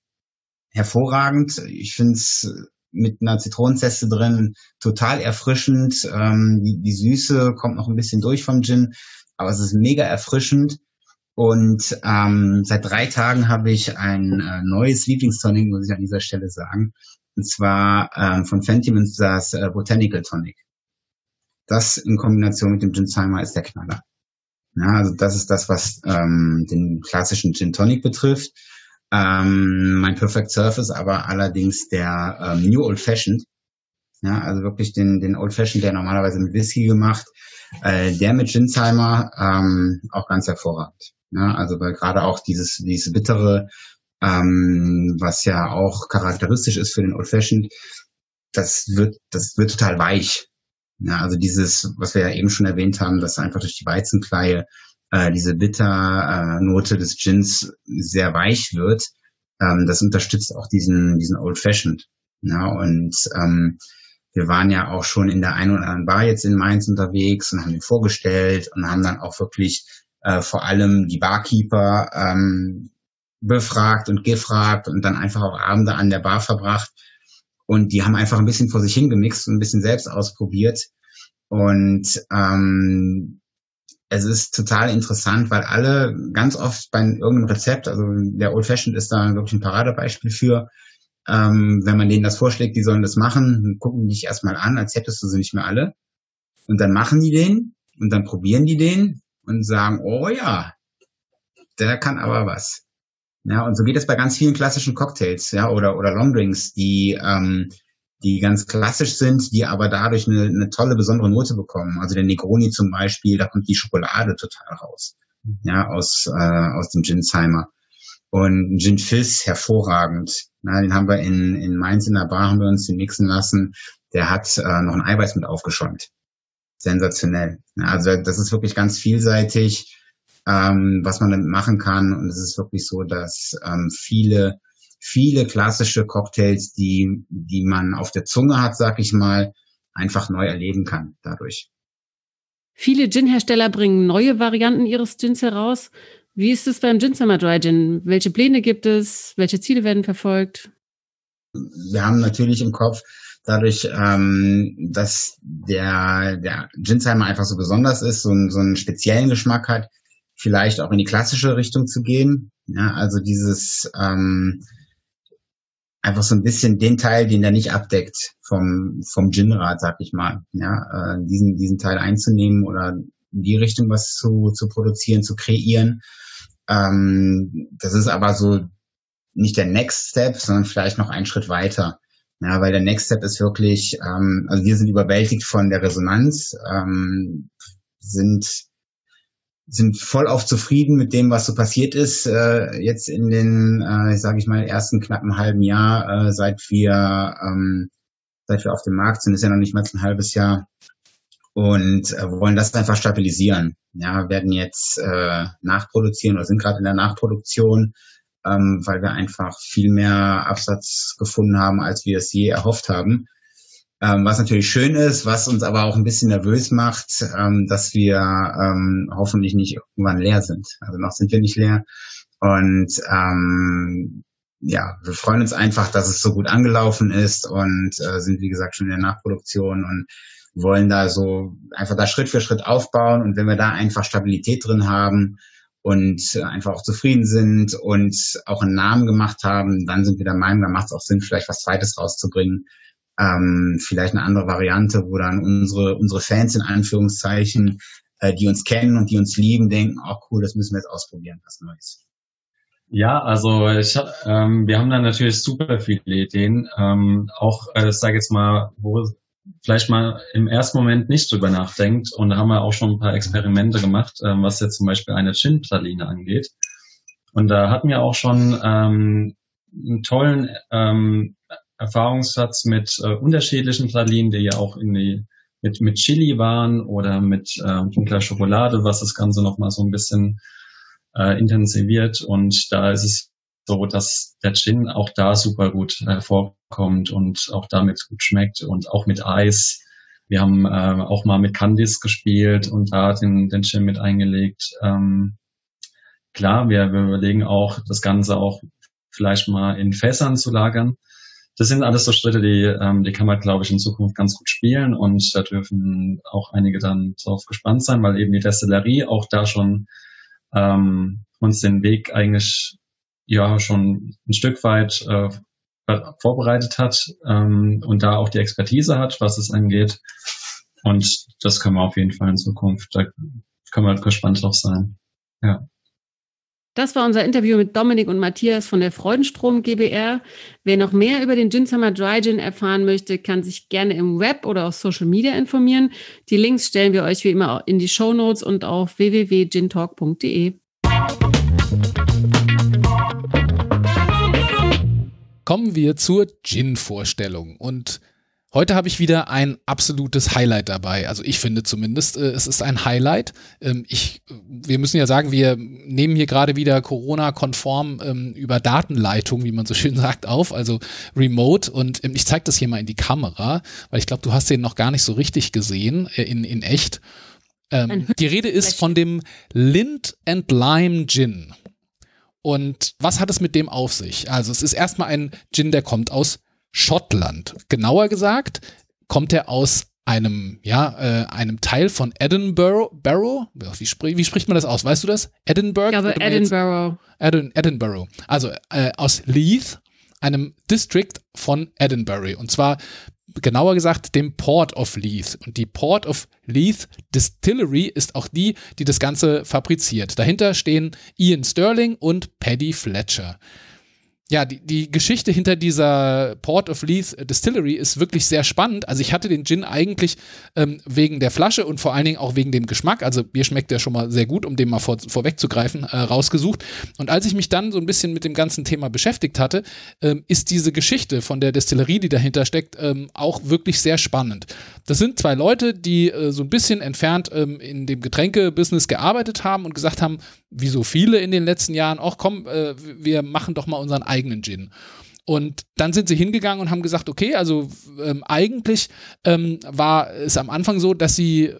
Hervorragend. Ich finde es mit einer Zitronenzeste drin total erfrischend. Ähm, die, die Süße kommt noch ein bisschen durch vom Gin, aber es ist mega erfrischend. Und ähm, seit drei Tagen habe ich ein äh, neues Lieblingstonic, muss ich an dieser Stelle sagen. Und zwar ähm, von Fentimans das äh, Botanical Tonic. Das in Kombination mit dem Gin Salma ist der Knaller. Ja, also das ist das, was ähm, den klassischen Gin Tonic betrifft. Ähm, mein Perfect Surf ist aber allerdings der ähm, New Old Fashioned. Ja, also wirklich den, den Old Fashioned, der normalerweise mit Whisky gemacht, äh, der mit Ginsheimer ähm, auch ganz hervorragend. Ja, also weil gerade auch dieses, dieses bittere, ähm, was ja auch charakteristisch ist für den Old Fashioned, das wird, das wird total weich. Ja, also dieses, was wir ja eben schon erwähnt haben, dass einfach durch die Weizenkleie äh, diese Bitternote des Gins sehr weich wird, ähm, das unterstützt auch diesen, diesen Old Fashioned. Ja, und ähm, wir waren ja auch schon in der einen oder anderen Bar jetzt in Mainz unterwegs und haben ihn vorgestellt und haben dann auch wirklich äh, vor allem die Barkeeper ähm, befragt und gefragt und dann einfach auch Abende an der Bar verbracht, und die haben einfach ein bisschen vor sich hingemixt und ein bisschen selbst ausprobiert. Und ähm, es ist total interessant, weil alle ganz oft bei irgendeinem Rezept, also der Old Fashioned ist da wirklich ein Paradebeispiel für, ähm, wenn man denen das vorschlägt, die sollen das machen, gucken die dich erstmal an, als hättest du sie nicht mehr alle. Und dann machen die den und dann probieren die den und sagen, oh ja, der kann aber was. Ja, und so geht es bei ganz vielen klassischen Cocktails, ja, oder, oder Longdrinks, die, ähm, die ganz klassisch sind, die aber dadurch eine, eine tolle, besondere Note bekommen. Also der Negroni zum Beispiel, da kommt die Schokolade total raus, ja, aus, äh, aus dem Ginsheimer. Und Gin Fizz, hervorragend. Na, den haben wir in, in Mainz in der Bar, haben wir uns den mixen lassen. Der hat äh, noch ein Eiweiß mit aufgeschäumt. Sensationell. Also das ist wirklich ganz vielseitig ähm, was man damit machen kann. Und es ist wirklich so, dass ähm, viele, viele klassische Cocktails, die, die man auf der Zunge hat, sag ich mal, einfach neu erleben kann dadurch. Viele Gin-Hersteller bringen neue Varianten ihres Gins heraus. Wie ist es beim Gin Summer Dry Gin? Welche Pläne gibt es? Welche Ziele werden verfolgt? Wir haben natürlich im Kopf, dadurch, ähm, dass der, der Ginsheimer einfach so besonders ist, so, so einen speziellen Geschmack hat, vielleicht auch in die klassische Richtung zu gehen. Ja, also dieses ähm, einfach so ein bisschen den Teil, den der nicht abdeckt vom vom Ginrad, sag ich mal, ja, äh, diesen diesen Teil einzunehmen oder in die Richtung was zu zu produzieren, zu kreieren. Ähm, das ist aber so nicht der Next Step, sondern vielleicht noch einen Schritt weiter. Ja, weil der Next Step ist wirklich, ähm, also wir sind überwältigt von der Resonanz, ähm, sind sind voll auf zufrieden mit dem, was so passiert ist, äh, jetzt in den, äh, sage ich mal, ersten knappen halben Jahr, äh, seit wir ähm, seit wir auf dem Markt sind, ist ja noch nicht mal ein halbes Jahr und äh, wollen das einfach stabilisieren. Ja, werden jetzt äh, nachproduzieren oder sind gerade in der Nachproduktion, ähm, weil wir einfach viel mehr Absatz gefunden haben, als wir es je erhofft haben. Ähm, was natürlich schön ist, was uns aber auch ein bisschen nervös macht, ähm, dass wir ähm, hoffentlich nicht irgendwann leer sind. Also noch sind wir nicht leer. Und ähm, ja, wir freuen uns einfach, dass es so gut angelaufen ist und äh, sind, wie gesagt, schon in der Nachproduktion und wollen da so einfach da Schritt für Schritt aufbauen. Und wenn wir da einfach Stabilität drin haben und einfach auch zufrieden sind und auch einen Namen gemacht haben, dann sind wir der Meinung, dann macht es auch Sinn, vielleicht was Zweites rauszubringen. Ähm, vielleicht eine andere Variante, wo dann unsere, unsere Fans in Anführungszeichen, äh, die uns kennen und die uns lieben, denken, oh cool, das müssen wir jetzt ausprobieren, was Neues. Ja, also ich, ähm, wir haben da natürlich super viele Ideen. Ähm, auch, äh, sage jetzt mal, wo vielleicht mal im ersten Moment nicht drüber nachdenkt. Und da haben wir auch schon ein paar Experimente gemacht, ähm, was jetzt zum Beispiel eine Chin-Praline angeht. Und da hatten wir auch schon ähm, einen tollen ähm, Erfahrungssatz mit äh, unterschiedlichen Pralinen, die ja auch in die mit, mit Chili waren oder mit äh, dunkler Schokolade, was das Ganze nochmal so ein bisschen äh, intensiviert. Und da ist es so, dass der Gin auch da super gut hervorkommt und auch damit gut schmeckt und auch mit Eis. Wir haben äh, auch mal mit Candice gespielt und da den, den Gin mit eingelegt. Ähm, klar, wir, wir überlegen auch, das Ganze auch vielleicht mal in Fässern zu lagern. Das sind alles so Schritte, die, ähm, die kann man, glaube ich, in Zukunft ganz gut spielen und da dürfen auch einige dann drauf gespannt sein, weil eben die Destillerie auch da schon ähm, uns den Weg eigentlich ja schon ein Stück weit äh, vorbereitet hat ähm, und da auch die Expertise hat, was es angeht. Und das können wir auf jeden Fall in Zukunft, da können wir gespannt drauf sein. Ja. Das war unser Interview mit Dominik und Matthias von der Freudenstrom GBR. Wer noch mehr über den Gin Summer Dry Gin erfahren möchte, kann sich gerne im Web oder auf Social Media informieren. Die Links stellen wir euch wie immer in die Show Notes und auf www.gintalk.de. Kommen wir zur Gin-Vorstellung und Heute habe ich wieder ein absolutes Highlight dabei. Also ich finde zumindest, äh, es ist ein Highlight. Ähm, ich, wir müssen ja sagen, wir nehmen hier gerade wieder Corona-konform ähm, über Datenleitung, wie man so schön sagt, auf, also remote. Und ähm, ich zeige das hier mal in die Kamera, weil ich glaube, du hast den noch gar nicht so richtig gesehen äh, in, in echt. Ähm, die Rede ist von dem Lind and Lime Gin. Und was hat es mit dem auf sich? Also es ist erstmal ein Gin, der kommt aus Schottland. Genauer gesagt kommt er aus einem, ja, äh, einem Teil von Edinburgh, Barrow, wie, sprich, wie, spricht man das aus? Weißt du das? Edinburgh? Ja, aber Edinburgh. Edin, Edinburgh. Also äh, aus Leith, einem District von Edinburgh. Und zwar genauer gesagt dem Port of Leith. Und die Port of Leith Distillery ist auch die, die das Ganze fabriziert. Dahinter stehen Ian Sterling und Paddy Fletcher ja, die, die Geschichte hinter dieser Port of Leith Distillery ist wirklich sehr spannend. Also ich hatte den Gin eigentlich ähm, wegen der Flasche und vor allen Dingen auch wegen dem Geschmack, also mir schmeckt der schon mal sehr gut, um den mal vor, vorwegzugreifen, äh, rausgesucht. Und als ich mich dann so ein bisschen mit dem ganzen Thema beschäftigt hatte, ähm, ist diese Geschichte von der Distillerie, die dahinter steckt, ähm, auch wirklich sehr spannend. Das sind zwei Leute, die äh, so ein bisschen entfernt ähm, in dem Getränkebusiness gearbeitet haben und gesagt haben, wie so viele in den letzten Jahren, ach komm, äh, wir machen doch mal unseren eigenen Gin. Und dann sind sie hingegangen und haben gesagt, okay, also ähm, eigentlich ähm, war es am Anfang so, dass sie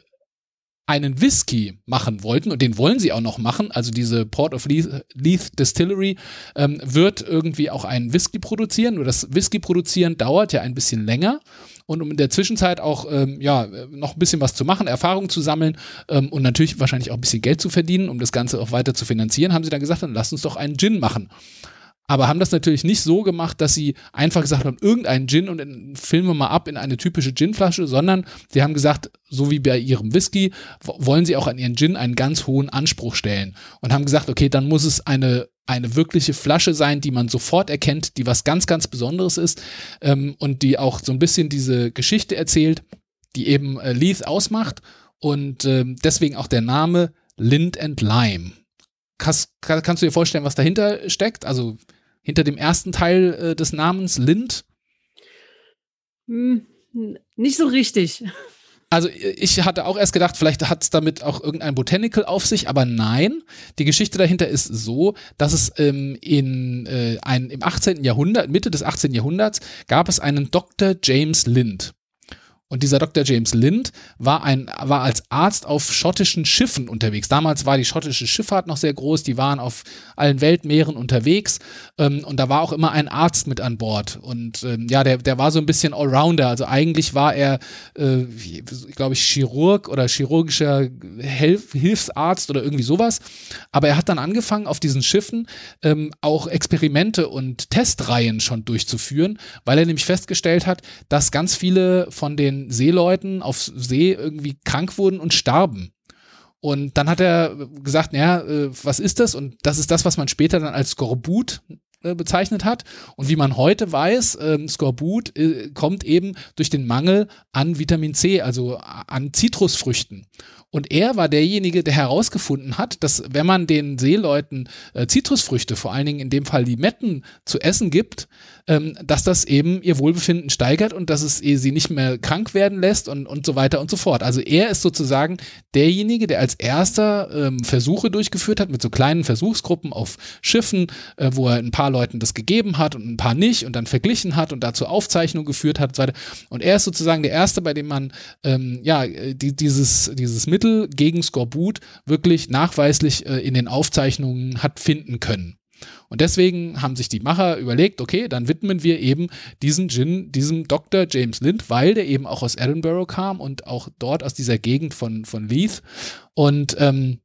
einen Whisky machen wollten und den wollen sie auch noch machen. Also diese Port of Leith, Leith Distillery ähm, wird irgendwie auch einen Whisky produzieren. Nur das Whisky produzieren dauert ja ein bisschen länger und um in der Zwischenzeit auch ähm, ja, noch ein bisschen was zu machen, Erfahrung zu sammeln ähm, und natürlich wahrscheinlich auch ein bisschen Geld zu verdienen, um das Ganze auch weiter zu finanzieren, haben sie dann gesagt, dann lass uns doch einen Gin machen aber haben das natürlich nicht so gemacht, dass sie einfach gesagt haben, irgendeinen Gin und dann filmen wir mal ab in eine typische Ginflasche, sondern sie haben gesagt, so wie bei ihrem Whisky, wollen sie auch an ihren Gin einen ganz hohen Anspruch stellen und haben gesagt, okay, dann muss es eine eine wirkliche Flasche sein, die man sofort erkennt, die was ganz, ganz Besonderes ist ähm, und die auch so ein bisschen diese Geschichte erzählt, die eben äh, Leith ausmacht und äh, deswegen auch der Name Lind and Lime. Kannst, kannst du dir vorstellen, was dahinter steckt? Also hinter dem ersten Teil äh, des Namens Lind? Hm, nicht so richtig. Also ich hatte auch erst gedacht, vielleicht hat es damit auch irgendein Botanical auf sich, aber nein. Die Geschichte dahinter ist so, dass es ähm, in, äh, ein, im 18. Jahrhundert, Mitte des 18. Jahrhunderts, gab es einen Dr. James Lind. Und dieser Dr. James Lind war, ein, war als Arzt auf schottischen Schiffen unterwegs. Damals war die schottische Schifffahrt noch sehr groß, die waren auf allen Weltmeeren unterwegs ähm, und da war auch immer ein Arzt mit an Bord. Und ähm, ja, der, der war so ein bisschen Allrounder. Also eigentlich war er, äh, glaube ich, Chirurg oder chirurgischer Hilf Hilfsarzt oder irgendwie sowas. Aber er hat dann angefangen, auf diesen Schiffen ähm, auch Experimente und Testreihen schon durchzuführen, weil er nämlich festgestellt hat, dass ganz viele von den Seeleuten auf See irgendwie krank wurden und starben. Und dann hat er gesagt, naja, äh, was ist das? Und das ist das, was man später dann als Skorbut äh, bezeichnet hat. Und wie man heute weiß, ähm, Skorbut äh, kommt eben durch den Mangel an Vitamin C, also an Zitrusfrüchten. Und er war derjenige, der herausgefunden hat, dass wenn man den Seeleuten äh, Zitrusfrüchte, vor allen Dingen in dem Fall Limetten, zu essen gibt, ähm, dass das eben ihr Wohlbefinden steigert und dass es sie nicht mehr krank werden lässt und, und so weiter und so fort. Also er ist sozusagen derjenige, der als erster ähm, Versuche durchgeführt hat mit so kleinen Versuchsgruppen auf Schiffen, äh, wo er ein paar Leuten das gegeben hat und ein paar nicht und dann verglichen hat und dazu Aufzeichnungen geführt hat und so weiter. Und er ist sozusagen der Erste, bei dem man ähm, ja die, dieses, dieses Mittel gegen Skorbut wirklich nachweislich äh, in den Aufzeichnungen hat finden können. Und deswegen haben sich die Macher überlegt, okay, dann widmen wir eben diesen Gin, diesem Dr. James Lind, weil der eben auch aus Edinburgh kam und auch dort aus dieser Gegend von, von Leith. Und ähm,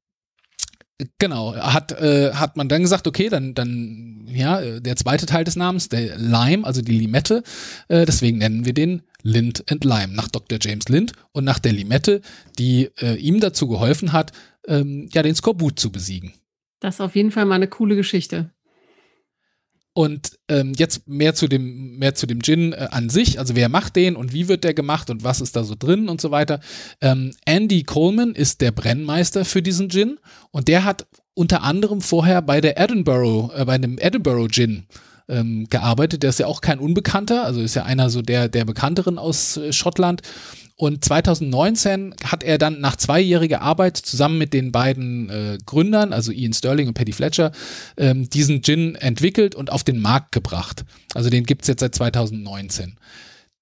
Genau, hat, äh, hat man dann gesagt, okay, dann, dann, ja, der zweite Teil des Namens, der Lime, also die Limette, äh, deswegen nennen wir den Lind Lime, nach Dr. James Lind und nach der Limette, die äh, ihm dazu geholfen hat, ähm, ja, den Skorbut zu besiegen. Das ist auf jeden Fall mal eine coole Geschichte. Und ähm, jetzt mehr zu dem, mehr zu dem Gin äh, an sich, also wer macht den und wie wird der gemacht und was ist da so drin und so weiter. Ähm, Andy Coleman ist der Brennmeister für diesen Gin und der hat unter anderem vorher bei der Edinburgh, äh, bei dem Edinburgh Gin ähm, gearbeitet. Der ist ja auch kein Unbekannter, also ist ja einer so der, der bekannteren aus äh, Schottland. Und 2019 hat er dann nach zweijähriger Arbeit zusammen mit den beiden äh, Gründern, also Ian Sterling und Paddy Fletcher, ähm, diesen Gin entwickelt und auf den Markt gebracht. Also den gibt's jetzt seit 2019.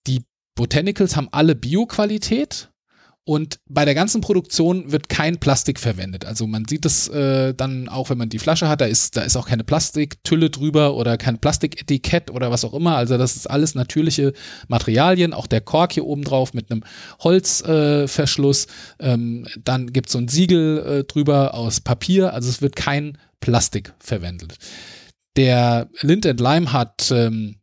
Die Botanicals haben alle Bioqualität und bei der ganzen Produktion wird kein Plastik verwendet. Also man sieht es äh, dann auch, wenn man die Flasche hat, da ist, da ist auch keine Plastiktülle drüber oder kein Plastiketikett oder was auch immer. Also das ist alles natürliche Materialien. Auch der Kork hier oben drauf mit einem Holzverschluss. Äh, ähm, dann gibt es so ein Siegel äh, drüber aus Papier. Also es wird kein Plastik verwendet. Der Lind Lime hat ähm,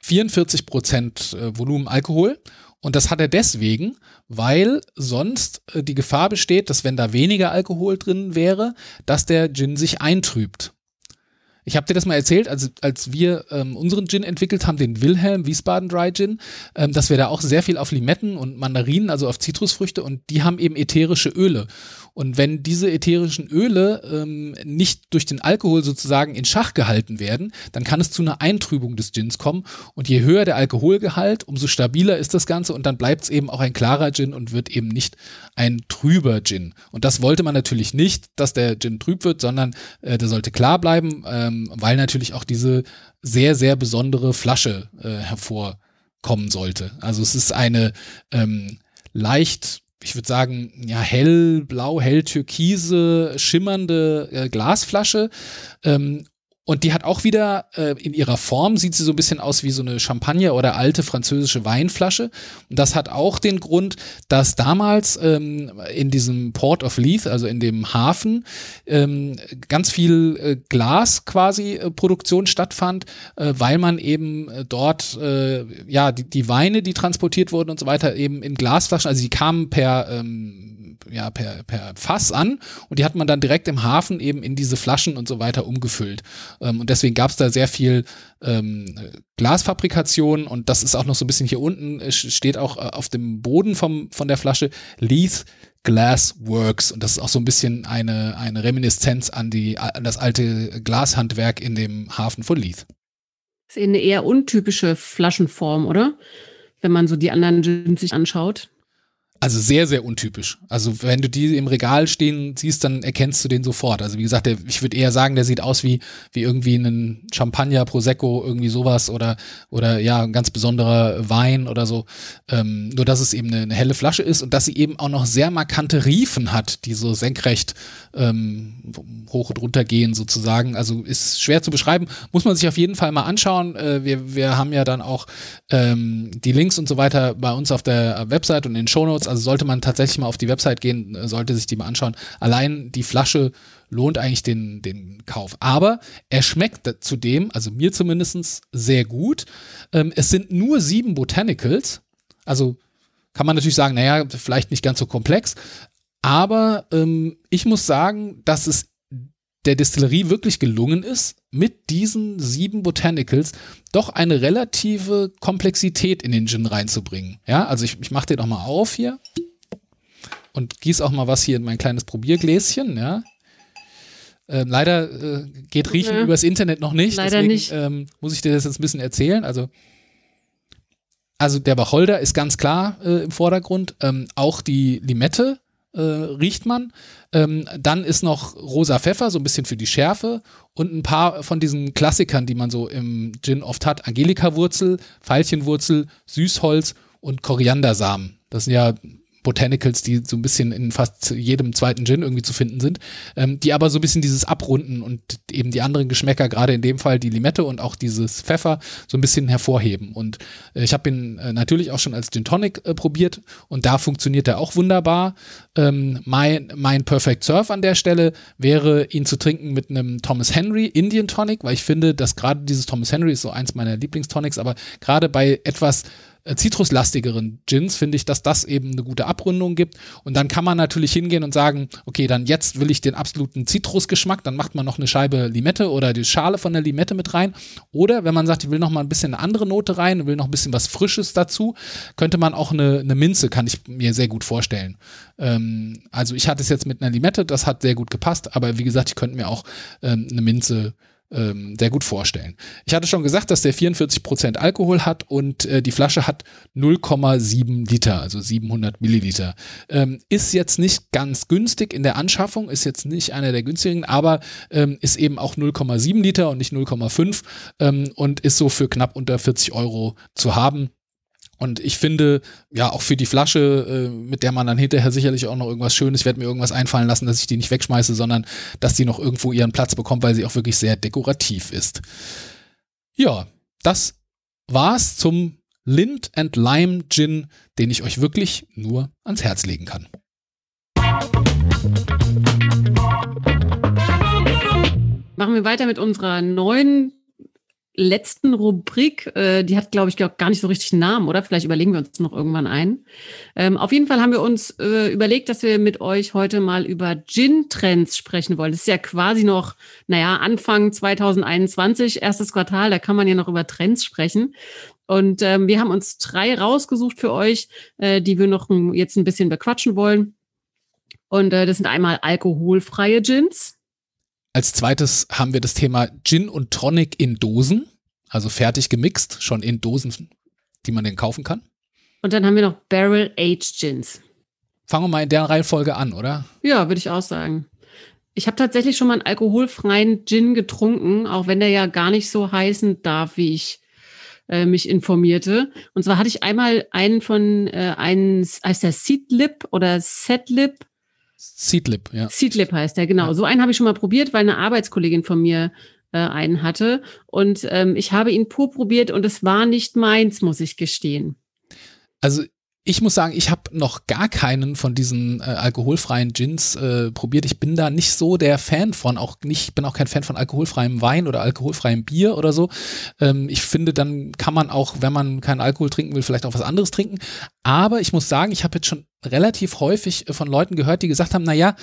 44 Prozent äh, Volumen Alkohol und das hat er deswegen, weil sonst äh, die Gefahr besteht, dass wenn da weniger Alkohol drin wäre, dass der Gin sich eintrübt. Ich habe dir das mal erzählt, als, als wir ähm, unseren Gin entwickelt haben, den Wilhelm Wiesbaden Dry Gin, ähm, dass wir da auch sehr viel auf Limetten und Mandarinen, also auf Zitrusfrüchte und die haben eben ätherische Öle. Und wenn diese ätherischen Öle ähm, nicht durch den Alkohol sozusagen in Schach gehalten werden, dann kann es zu einer Eintrübung des Gins kommen. Und je höher der Alkoholgehalt, umso stabiler ist das Ganze und dann bleibt es eben auch ein klarer Gin und wird eben nicht ein trüber Gin. Und das wollte man natürlich nicht, dass der Gin trüb wird, sondern äh, der sollte klar bleiben, ähm, weil natürlich auch diese sehr, sehr besondere Flasche äh, hervorkommen sollte. Also es ist eine ähm, leicht ich würde sagen, ja, hellblau, hell-türkise, schimmernde äh, Glasflasche. Ähm, und die hat auch wieder äh, in ihrer Form, sieht sie so ein bisschen aus wie so eine Champagner oder alte französische Weinflasche. Und das hat auch den Grund, dass damals ähm, in diesem Port of Leith, also in dem Hafen, ähm, ganz viel äh, Glas quasi äh, Produktion stattfand, äh, weil man eben äh, dort, äh, ja, die, die Weine, die transportiert wurden und so weiter, eben in Glasflaschen, also die kamen per ähm, ja, per, per Fass an und die hat man dann direkt im Hafen eben in diese Flaschen und so weiter umgefüllt. Ähm, und deswegen gab es da sehr viel ähm, Glasfabrikation und das ist auch noch so ein bisschen hier unten, steht auch äh, auf dem Boden vom, von der Flasche Leith Glassworks. Und das ist auch so ein bisschen eine, eine Reminiszenz an, die, an das alte Glashandwerk in dem Hafen von Leith. Das ist eine eher untypische Flaschenform, oder? Wenn man so die anderen Gins sich anschaut. Also sehr, sehr untypisch. Also wenn du die im Regal stehen siehst, dann erkennst du den sofort. Also wie gesagt, der, ich würde eher sagen, der sieht aus wie, wie irgendwie ein Champagner, Prosecco, irgendwie sowas oder, oder ja, ein ganz besonderer Wein oder so. Ähm, nur, dass es eben eine, eine, helle Flasche ist und dass sie eben auch noch sehr markante Riefen hat, die so senkrecht ähm, hoch und runter gehen sozusagen. Also ist schwer zu beschreiben. Muss man sich auf jeden Fall mal anschauen. Äh, wir, wir haben ja dann auch ähm, die Links und so weiter bei uns auf der Website und in den Shownotes also sollte man tatsächlich mal auf die Website gehen, äh, sollte sich die mal anschauen. Allein die Flasche lohnt eigentlich den, den Kauf. Aber er schmeckt zudem, also mir zumindest, sehr gut. Ähm, es sind nur sieben Botanicals. Also kann man natürlich sagen, naja, vielleicht nicht ganz so komplex. Aber ähm, ich muss sagen, dass es der Distillerie wirklich gelungen ist, mit diesen sieben Botanicals doch eine relative Komplexität in den Gin reinzubringen. Ja, also ich, ich mache den auch mal auf hier und gieße auch mal was hier in mein kleines Probiergläschen, ja. Ähm, leider äh, geht Riechen ja. übers Internet noch nicht. Leider deswegen, nicht. Ähm, muss ich dir das jetzt ein bisschen erzählen. Also, also der Wacholder ist ganz klar äh, im Vordergrund. Ähm, auch die Limette äh, riecht man. Ähm, dann ist noch rosa Pfeffer, so ein bisschen für die Schärfe und ein paar von diesen Klassikern, die man so im Gin oft hat. Angelika-Wurzel, Veilchenwurzel, Süßholz und Koriandersamen. Das sind ja Botanicals, die so ein bisschen in fast jedem zweiten Gin irgendwie zu finden sind, ähm, die aber so ein bisschen dieses Abrunden und eben die anderen Geschmäcker, gerade in dem Fall die Limette und auch dieses Pfeffer, so ein bisschen hervorheben. Und äh, ich habe ihn äh, natürlich auch schon als Gin Tonic äh, probiert und da funktioniert er auch wunderbar. Ähm, mein, mein Perfect Surf an der Stelle wäre, ihn zu trinken mit einem Thomas Henry Indian Tonic, weil ich finde, dass gerade dieses Thomas Henry ist so eins meiner Lieblingstonics, aber gerade bei etwas zitruslastigeren Gins finde ich, dass das eben eine gute Abrundung gibt. Und dann kann man natürlich hingehen und sagen, okay, dann jetzt will ich den absoluten Zitrusgeschmack, dann macht man noch eine Scheibe Limette oder die Schale von der Limette mit rein. Oder wenn man sagt, ich will noch mal ein bisschen eine andere Note rein, will noch ein bisschen was Frisches dazu, könnte man auch eine, eine Minze, kann ich mir sehr gut vorstellen. Ähm, also ich hatte es jetzt mit einer Limette, das hat sehr gut gepasst, aber wie gesagt, ich könnte mir auch ähm, eine Minze ähm, sehr gut vorstellen. Ich hatte schon gesagt, dass der 44% Alkohol hat und äh, die Flasche hat 0,7 Liter, also 700 Milliliter. Ähm, ist jetzt nicht ganz günstig in der Anschaffung, ist jetzt nicht einer der günstigen, aber ähm, ist eben auch 0,7 Liter und nicht 0,5 ähm, und ist so für knapp unter 40 Euro zu haben. Und ich finde, ja, auch für die Flasche, äh, mit der man dann hinterher sicherlich auch noch irgendwas Schönes, ich werde mir irgendwas einfallen lassen, dass ich die nicht wegschmeiße, sondern dass die noch irgendwo ihren Platz bekommt, weil sie auch wirklich sehr dekorativ ist. Ja, das war's zum Lind and Lime Gin, den ich euch wirklich nur ans Herz legen kann. Machen wir weiter mit unserer neuen letzten Rubrik, äh, die hat, glaube ich, gar nicht so richtig einen Namen, oder? Vielleicht überlegen wir uns noch irgendwann ein. Ähm, auf jeden Fall haben wir uns äh, überlegt, dass wir mit euch heute mal über Gin-Trends sprechen wollen. Das ist ja quasi noch, naja, Anfang 2021, erstes Quartal, da kann man ja noch über Trends sprechen. Und ähm, wir haben uns drei rausgesucht für euch, äh, die wir noch jetzt ein bisschen bequatschen wollen. Und äh, das sind einmal alkoholfreie Gins. Als zweites haben wir das Thema Gin und Tonic in Dosen, also fertig gemixt, schon in Dosen, die man denn kaufen kann. Und dann haben wir noch Barrel Aged Gins. Fangen wir mal in der Reihenfolge an, oder? Ja, würde ich auch sagen. Ich habe tatsächlich schon mal einen alkoholfreien Gin getrunken, auch wenn der ja gar nicht so heißen darf, wie ich äh, mich informierte. Und zwar hatte ich einmal einen von äh, einen, heißt der Seedlip oder Setlip Seedlip, ja. Seedlip heißt der, genau. Ja. So einen habe ich schon mal probiert, weil eine Arbeitskollegin von mir äh, einen hatte. Und ähm, ich habe ihn pur probiert und es war nicht meins, muss ich gestehen. Also ich muss sagen, ich habe noch gar keinen von diesen äh, alkoholfreien Gins äh, probiert. Ich bin da nicht so der Fan von, auch nicht, bin auch kein Fan von alkoholfreiem Wein oder alkoholfreiem Bier oder so. Ähm, ich finde, dann kann man auch, wenn man keinen Alkohol trinken will, vielleicht auch was anderes trinken. Aber ich muss sagen, ich habe jetzt schon relativ häufig äh, von Leuten gehört, die gesagt haben, na ja,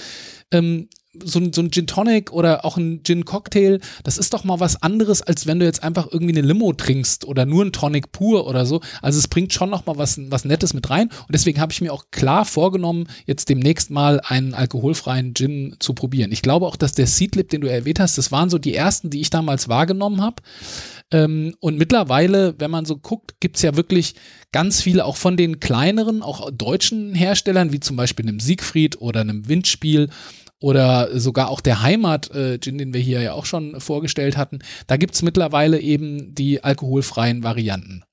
ähm, so ein, so ein Gin Tonic oder auch ein Gin Cocktail, das ist doch mal was anderes, als wenn du jetzt einfach irgendwie eine Limo trinkst oder nur ein Tonic pur oder so. Also es bringt schon noch mal was, was Nettes mit rein. Und deswegen habe ich mir auch klar vorgenommen, jetzt demnächst mal einen alkoholfreien Gin zu probieren. Ich glaube auch, dass der Seedlip, den du erwähnt hast, das waren so die ersten, die ich damals wahrgenommen habe. Ähm, und mittlerweile, wenn man so guckt, gibt's ja wirklich ganz viele auch von den kleineren, auch deutschen Herstellern, wie zum Beispiel einem Siegfried oder einem Windspiel oder sogar auch der Heimat-Gin, äh, den wir hier ja auch schon vorgestellt hatten, da gibt's mittlerweile eben die alkoholfreien Varianten.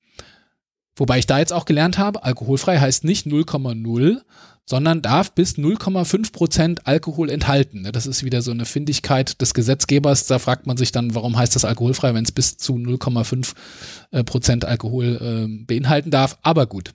Wobei ich da jetzt auch gelernt habe, alkoholfrei heißt nicht 0,0, sondern darf bis 0,5 Prozent Alkohol enthalten. Das ist wieder so eine Findigkeit des Gesetzgebers. Da fragt man sich dann, warum heißt das alkoholfrei, wenn es bis zu 0,5 äh, Prozent Alkohol äh, beinhalten darf. Aber gut,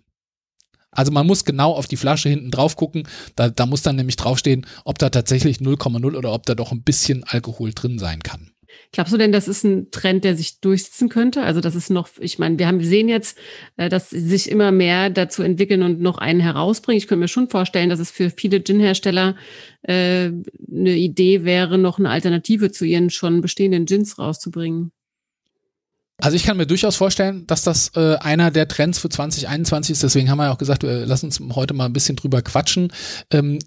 also man muss genau auf die Flasche hinten drauf gucken. Da, da muss dann nämlich draufstehen, ob da tatsächlich 0,0 oder ob da doch ein bisschen Alkohol drin sein kann. Glaubst du denn, das ist ein Trend, der sich durchsetzen könnte? Also das ist noch, ich meine, wir haben wir sehen jetzt, äh, dass sich immer mehr dazu entwickeln und noch einen herausbringen. Ich könnte mir schon vorstellen, dass es für viele Gin-Hersteller äh, eine Idee wäre, noch eine Alternative zu ihren schon bestehenden Gins rauszubringen. Also ich kann mir durchaus vorstellen, dass das äh, einer der Trends für 2021 ist. Deswegen haben wir ja auch gesagt, äh, lass uns heute mal ein bisschen drüber quatschen. Ähm,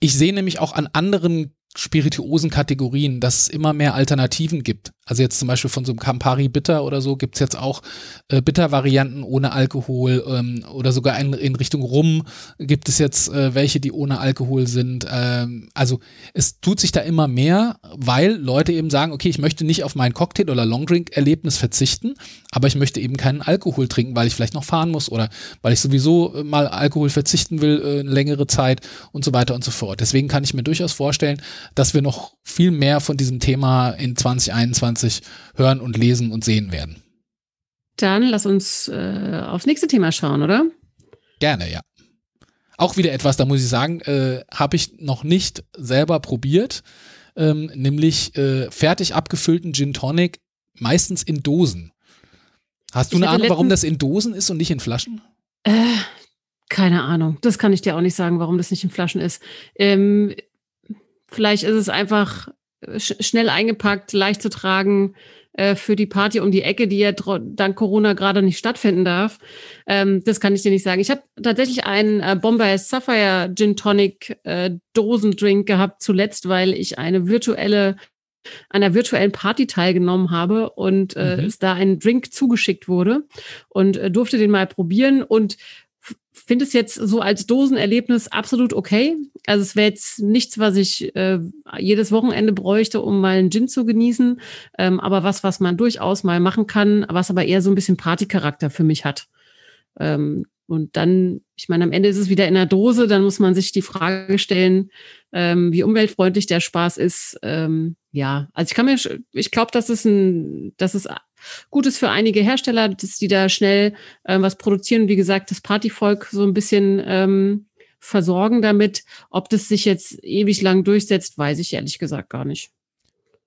ich sehe nämlich auch an anderen spirituosen Kategorien, dass es immer mehr Alternativen gibt. Also jetzt zum Beispiel von so einem Campari Bitter oder so gibt's jetzt auch äh, Bitter-Varianten ohne Alkohol ähm, oder sogar in, in Richtung Rum gibt es jetzt äh, welche, die ohne Alkohol sind. Ähm, also es tut sich da immer mehr, weil Leute eben sagen, okay, ich möchte nicht auf mein Cocktail- oder Longdrink-Erlebnis verzichten, aber ich möchte eben keinen Alkohol trinken, weil ich vielleicht noch fahren muss oder weil ich sowieso äh, mal Alkohol verzichten will, äh, eine längere Zeit und so weiter und so fort. Deswegen kann ich mir durchaus vorstellen, dass wir noch viel mehr von diesem Thema in 2021 2020 hören und lesen und sehen werden. Dann lass uns äh, aufs nächste Thema schauen, oder? Gerne, ja. Auch wieder etwas, da muss ich sagen, äh, habe ich noch nicht selber probiert, ähm, nämlich äh, fertig abgefüllten Gin Tonic, meistens in Dosen. Hast du ich eine Ahnung, warum das in Dosen ist und nicht in Flaschen? Äh, keine Ahnung. Das kann ich dir auch nicht sagen, warum das nicht in Flaschen ist. Ähm, vielleicht ist es einfach sch schnell eingepackt, leicht zu tragen äh, für die Party um die Ecke, die ja dank Corona gerade nicht stattfinden darf. Ähm, das kann ich dir nicht sagen. Ich habe tatsächlich einen äh, Bombay Sapphire Gin Tonic äh, Dosendrink gehabt zuletzt, weil ich eine virtuelle einer virtuellen Party teilgenommen habe und äh, mhm. es da ein Drink zugeschickt wurde und äh, durfte den mal probieren und finde es jetzt so als Dosenerlebnis absolut okay. Also es wäre jetzt nichts, was ich äh, jedes Wochenende bräuchte, um mal einen Gin zu genießen, ähm, aber was, was man durchaus mal machen kann, was aber eher so ein bisschen Partycharakter für mich hat. Ähm, und dann, ich meine, am Ende ist es wieder in der Dose, dann muss man sich die Frage stellen, ähm, wie umweltfreundlich der Spaß ist. Ähm, ja, also ich kann mir, ich glaube, dass es ein, dass es gut ist für einige Hersteller, dass die da schnell äh, was produzieren. Wie gesagt, das Partyvolk so ein bisschen ähm, versorgen damit. Ob das sich jetzt ewig lang durchsetzt, weiß ich ehrlich gesagt gar nicht.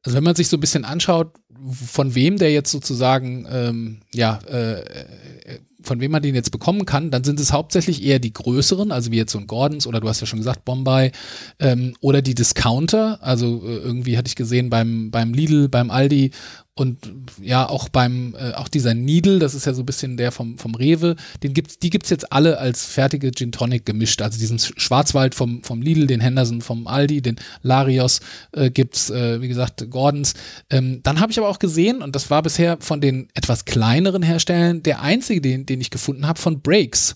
Also wenn man sich so ein bisschen anschaut, von wem der jetzt sozusagen ähm, ja äh, von wem man den jetzt bekommen kann, dann sind es hauptsächlich eher die größeren, also wie jetzt so ein Gordons oder du hast ja schon gesagt Bombay ähm, oder die Discounter. Also äh, irgendwie hatte ich gesehen beim beim Lidl, beim Aldi und ja auch beim äh, auch dieser Needle, das ist ja so ein bisschen der vom vom Rewe, den gibt's die gibt's jetzt alle als fertige Gin Tonic gemischt, also diesen Schwarzwald vom vom Lidl, den Henderson vom Aldi, den Larios äh, gibt's äh, wie gesagt Gordons. Ähm, dann habe ich aber auch gesehen und das war bisher von den etwas kleineren Herstellern der einzige, den den ich gefunden habe von Breaks.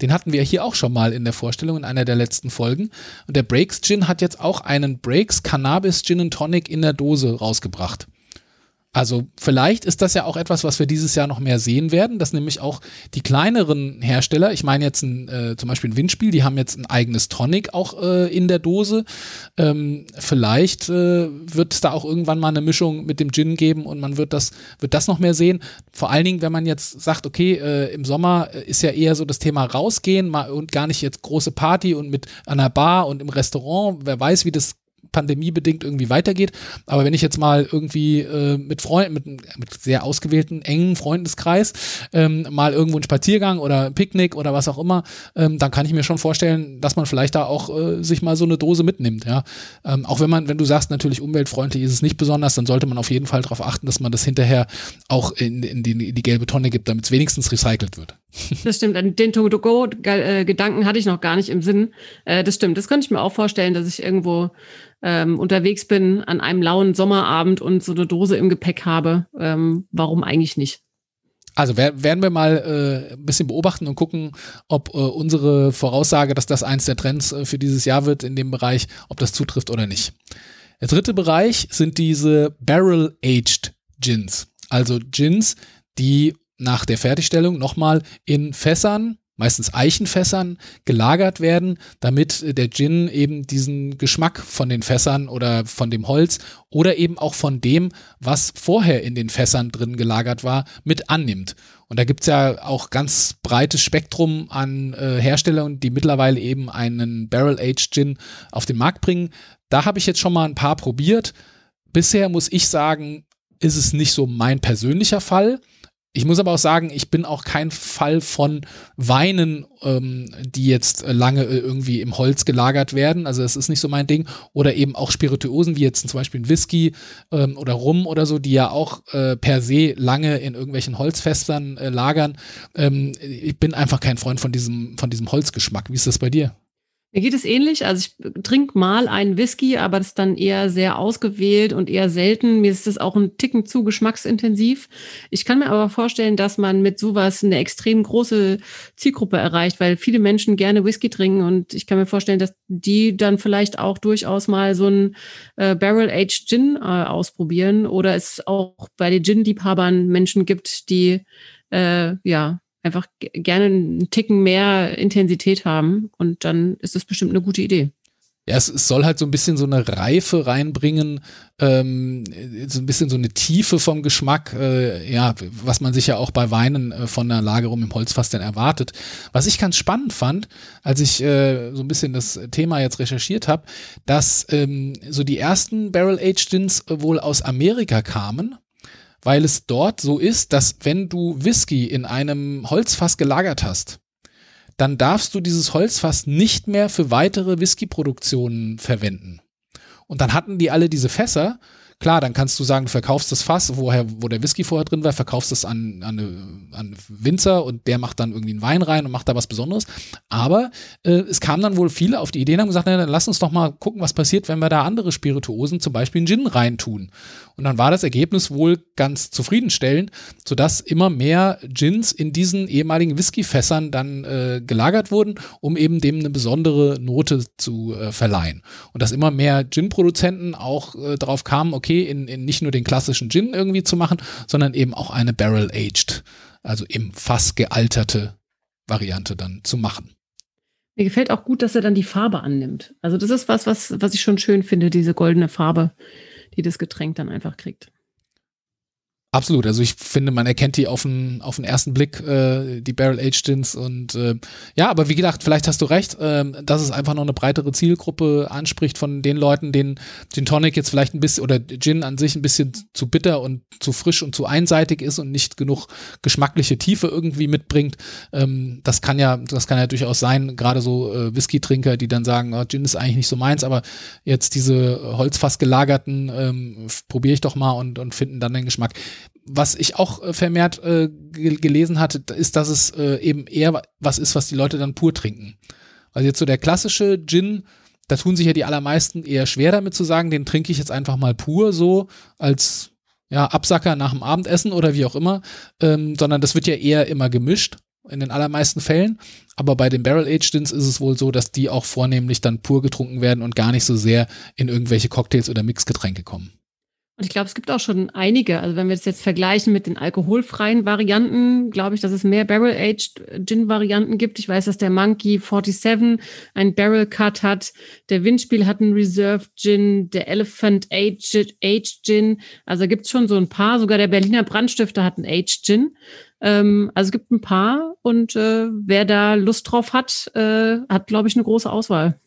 Den hatten wir hier auch schon mal in der Vorstellung in einer der letzten Folgen. Und der Breaks Gin hat jetzt auch einen Breaks Cannabis Gin and Tonic in der Dose rausgebracht. Also vielleicht ist das ja auch etwas, was wir dieses Jahr noch mehr sehen werden, dass nämlich auch die kleineren Hersteller, ich meine jetzt ein, äh, zum Beispiel ein Windspiel, die haben jetzt ein eigenes Tonic auch äh, in der Dose. Ähm, vielleicht äh, wird es da auch irgendwann mal eine Mischung mit dem Gin geben und man wird das, wird das noch mehr sehen. Vor allen Dingen, wenn man jetzt sagt, okay, äh, im Sommer ist ja eher so das Thema rausgehen mal, und gar nicht jetzt große Party und mit einer Bar und im Restaurant, wer weiß, wie das pandemiebedingt irgendwie weitergeht. Aber wenn ich jetzt mal irgendwie äh, mit Freunden, mit, mit sehr ausgewählten, engen Freundeskreis ähm, mal irgendwo einen Spaziergang oder ein Picknick oder was auch immer, ähm, dann kann ich mir schon vorstellen, dass man vielleicht da auch äh, sich mal so eine Dose mitnimmt. Ja, ähm, auch wenn man, wenn du sagst, natürlich umweltfreundlich ist es nicht besonders, dann sollte man auf jeden Fall darauf achten, dass man das hinterher auch in, in, die, in die gelbe Tonne gibt, damit es wenigstens recycelt wird. Das stimmt. Den To-Go-Gedanken hatte ich noch gar nicht im Sinn. Äh, das stimmt. Das könnte ich mir auch vorstellen, dass ich irgendwo ähm, unterwegs bin an einem lauen Sommerabend und so eine Dose im Gepäck habe. Ähm, warum eigentlich nicht? Also werden wir mal äh, ein bisschen beobachten und gucken, ob äh, unsere Voraussage, dass das eins der Trends äh, für dieses Jahr wird in dem Bereich, ob das zutrifft oder nicht. Der dritte Bereich sind diese Barrel-Aged Gins. Also Gins, die nach der Fertigstellung nochmal in Fässern meistens Eichenfässern gelagert werden, damit der Gin eben diesen Geschmack von den Fässern oder von dem Holz oder eben auch von dem, was vorher in den Fässern drin gelagert war, mit annimmt. Und da gibt's ja auch ganz breites Spektrum an äh, Herstellern, die mittlerweile eben einen Barrel-Aged Gin auf den Markt bringen. Da habe ich jetzt schon mal ein paar probiert. Bisher muss ich sagen, ist es nicht so mein persönlicher Fall. Ich muss aber auch sagen, ich bin auch kein Fall von Weinen, ähm, die jetzt lange äh, irgendwie im Holz gelagert werden. Also das ist nicht so mein Ding. Oder eben auch Spirituosen, wie jetzt zum Beispiel ein Whisky ähm, oder Rum oder so, die ja auch äh, per se lange in irgendwelchen Holzfestern äh, lagern. Ähm, ich bin einfach kein Freund von diesem, von diesem Holzgeschmack. Wie ist das bei dir? Mir geht es ähnlich. Also ich trinke mal einen Whisky, aber das ist dann eher sehr ausgewählt und eher selten. Mir ist das auch ein Ticken zu geschmacksintensiv. Ich kann mir aber vorstellen, dass man mit sowas eine extrem große Zielgruppe erreicht, weil viele Menschen gerne Whisky trinken und ich kann mir vorstellen, dass die dann vielleicht auch durchaus mal so ein äh, Barrel-Aged Gin äh, ausprobieren oder es auch bei den Gin-Liebhabern Menschen gibt, die äh, ja einfach gerne einen Ticken mehr Intensität haben und dann ist das bestimmt eine gute Idee. Ja, es, soll halt so ein bisschen so eine Reife reinbringen, ähm, so ein bisschen so eine Tiefe vom Geschmack, äh, ja, was man sich ja auch bei Weinen äh, von einer Lagerung im Holzfass dann erwartet. Was ich ganz spannend fand, als ich äh, so ein bisschen das Thema jetzt recherchiert habe, dass ähm, so die ersten Barrel-Aged Gins wohl aus Amerika kamen weil es dort so ist, dass wenn du Whisky in einem Holzfass gelagert hast, dann darfst du dieses Holzfass nicht mehr für weitere Whiskyproduktionen verwenden. Und dann hatten die alle diese Fässer Klar, dann kannst du sagen, du verkaufst das Fass, woher, wo der Whisky vorher drin war, verkaufst es an, an, an Winzer und der macht dann irgendwie einen Wein rein und macht da was Besonderes. Aber äh, es kamen dann wohl viele auf die Idee und haben gesagt, na, dann lass uns doch mal gucken, was passiert, wenn wir da andere Spirituosen, zum Beispiel einen Gin reintun. Und dann war das Ergebnis wohl ganz zufriedenstellend, sodass immer mehr Gins in diesen ehemaligen Whiskyfässern dann äh, gelagert wurden, um eben dem eine besondere Note zu äh, verleihen. Und dass immer mehr Gin-Produzenten auch äh, darauf kamen, okay, in, in nicht nur den klassischen Gin irgendwie zu machen, sondern eben auch eine Barrel-Aged, also im Fass gealterte Variante dann zu machen. Mir gefällt auch gut, dass er dann die Farbe annimmt. Also das ist was, was, was ich schon schön finde, diese goldene Farbe, die das Getränk dann einfach kriegt. Absolut, also ich finde, man erkennt die auf den, auf den ersten Blick, äh, die Barrel Aged Gins und äh, ja, aber wie gedacht, vielleicht hast du recht, äh, dass es einfach noch eine breitere Zielgruppe anspricht von den Leuten, denen Gin Tonic jetzt vielleicht ein bisschen oder Gin an sich ein bisschen zu bitter und zu frisch und zu einseitig ist und nicht genug geschmackliche Tiefe irgendwie mitbringt. Ähm, das kann ja, das kann ja durchaus sein, gerade so äh, Whisky-Trinker, die dann sagen, oh, Gin ist eigentlich nicht so meins, aber jetzt diese Holzfass gelagerten ähm, probiere ich doch mal und, und finden dann den Geschmack was ich auch äh, vermehrt äh, gelesen hatte, ist, dass es äh, eben eher was ist, was die Leute dann pur trinken. Also jetzt so der klassische Gin, da tun sich ja die allermeisten eher schwer damit zu sagen, den trinke ich jetzt einfach mal pur so als ja, Absacker nach dem Abendessen oder wie auch immer, ähm, sondern das wird ja eher immer gemischt in den allermeisten Fällen. Aber bei den Barrel Aged Gins ist es wohl so, dass die auch vornehmlich dann pur getrunken werden und gar nicht so sehr in irgendwelche Cocktails oder Mixgetränke kommen. Und ich glaube, es gibt auch schon einige. Also wenn wir das jetzt vergleichen mit den alkoholfreien Varianten, glaube ich, dass es mehr Barrel-Aged Gin-Varianten gibt. Ich weiß, dass der Monkey 47 ein Barrel Cut hat. Der Windspiel hat einen Reserve Gin. Der Elephant Aged, Aged Gin. Also gibt es schon so ein paar. Sogar der Berliner Brandstifter hat einen Aged Gin. Ähm, also es gibt ein paar. Und äh, wer da Lust drauf hat, äh, hat, glaube ich, eine große Auswahl.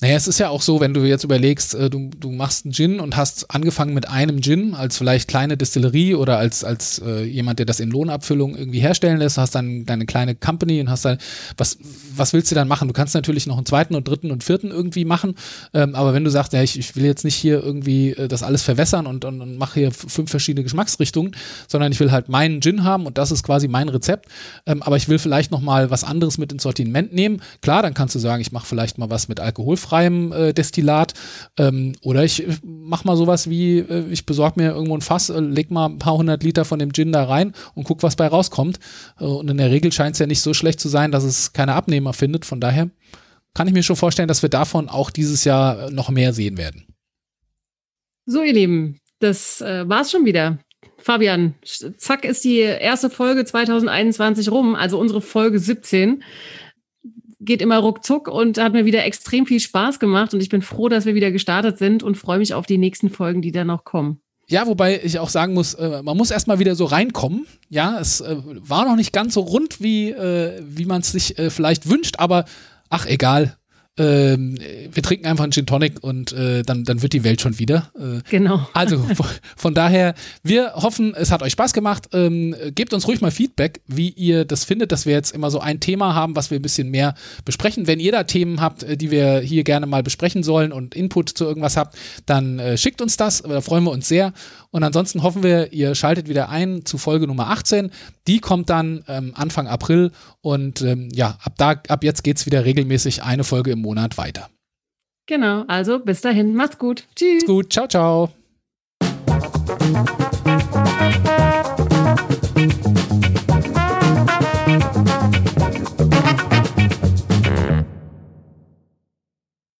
Naja, es ist ja auch so, wenn du jetzt überlegst, äh, du, du machst einen Gin und hast angefangen mit einem Gin als vielleicht kleine Distillerie oder als, als äh, jemand, der das in Lohnabfüllung irgendwie herstellen lässt, hast dann deine kleine Company und hast dann, was, was willst du dann machen? Du kannst natürlich noch einen zweiten und dritten und vierten irgendwie machen, ähm, aber wenn du sagst, ja, ich, ich will jetzt nicht hier irgendwie äh, das alles verwässern und, und, und mache hier fünf verschiedene Geschmacksrichtungen, sondern ich will halt meinen Gin haben und das ist quasi mein Rezept, ähm, aber ich will vielleicht noch mal was anderes mit ins Sortiment nehmen. Klar, dann kannst du sagen, ich mache vielleicht mal was mit alkoholfrei alkoholfreiem äh, Destillat. Ähm, oder ich mach mal sowas wie, äh, ich besorge mir irgendwo ein Fass, äh, leg mal ein paar hundert Liter von dem Gin da rein und guck, was bei rauskommt. Äh, und in der Regel scheint es ja nicht so schlecht zu sein, dass es keine Abnehmer findet. Von daher kann ich mir schon vorstellen, dass wir davon auch dieses Jahr noch mehr sehen werden. So, ihr Lieben, das äh, war's schon wieder. Fabian, zack ist die erste Folge 2021 rum, also unsere Folge 17 geht immer ruckzuck und hat mir wieder extrem viel Spaß gemacht und ich bin froh, dass wir wieder gestartet sind und freue mich auf die nächsten Folgen, die da noch kommen. Ja, wobei ich auch sagen muss, äh, man muss erstmal wieder so reinkommen. Ja, es äh, war noch nicht ganz so rund, wie, äh, wie man es sich äh, vielleicht wünscht, aber ach, egal ähm, wir trinken einfach einen Gin Tonic und äh, dann, dann wird die Welt schon wieder. Äh, genau. Also von daher, wir hoffen, es hat euch Spaß gemacht. Ähm, gebt uns ruhig mal Feedback, wie ihr das findet, dass wir jetzt immer so ein Thema haben, was wir ein bisschen mehr besprechen. Wenn ihr da Themen habt, äh, die wir hier gerne mal besprechen sollen und Input zu irgendwas habt, dann äh, schickt uns das. Da freuen wir uns sehr. Und ansonsten hoffen wir, ihr schaltet wieder ein zu Folge Nummer 18. Die kommt dann ähm, Anfang April und ähm, ja, ab da, ab jetzt geht es wieder regelmäßig eine Folge im Monat weiter. Genau, also bis dahin, macht's gut. Tschüss. Macht's gut, ciao, ciao.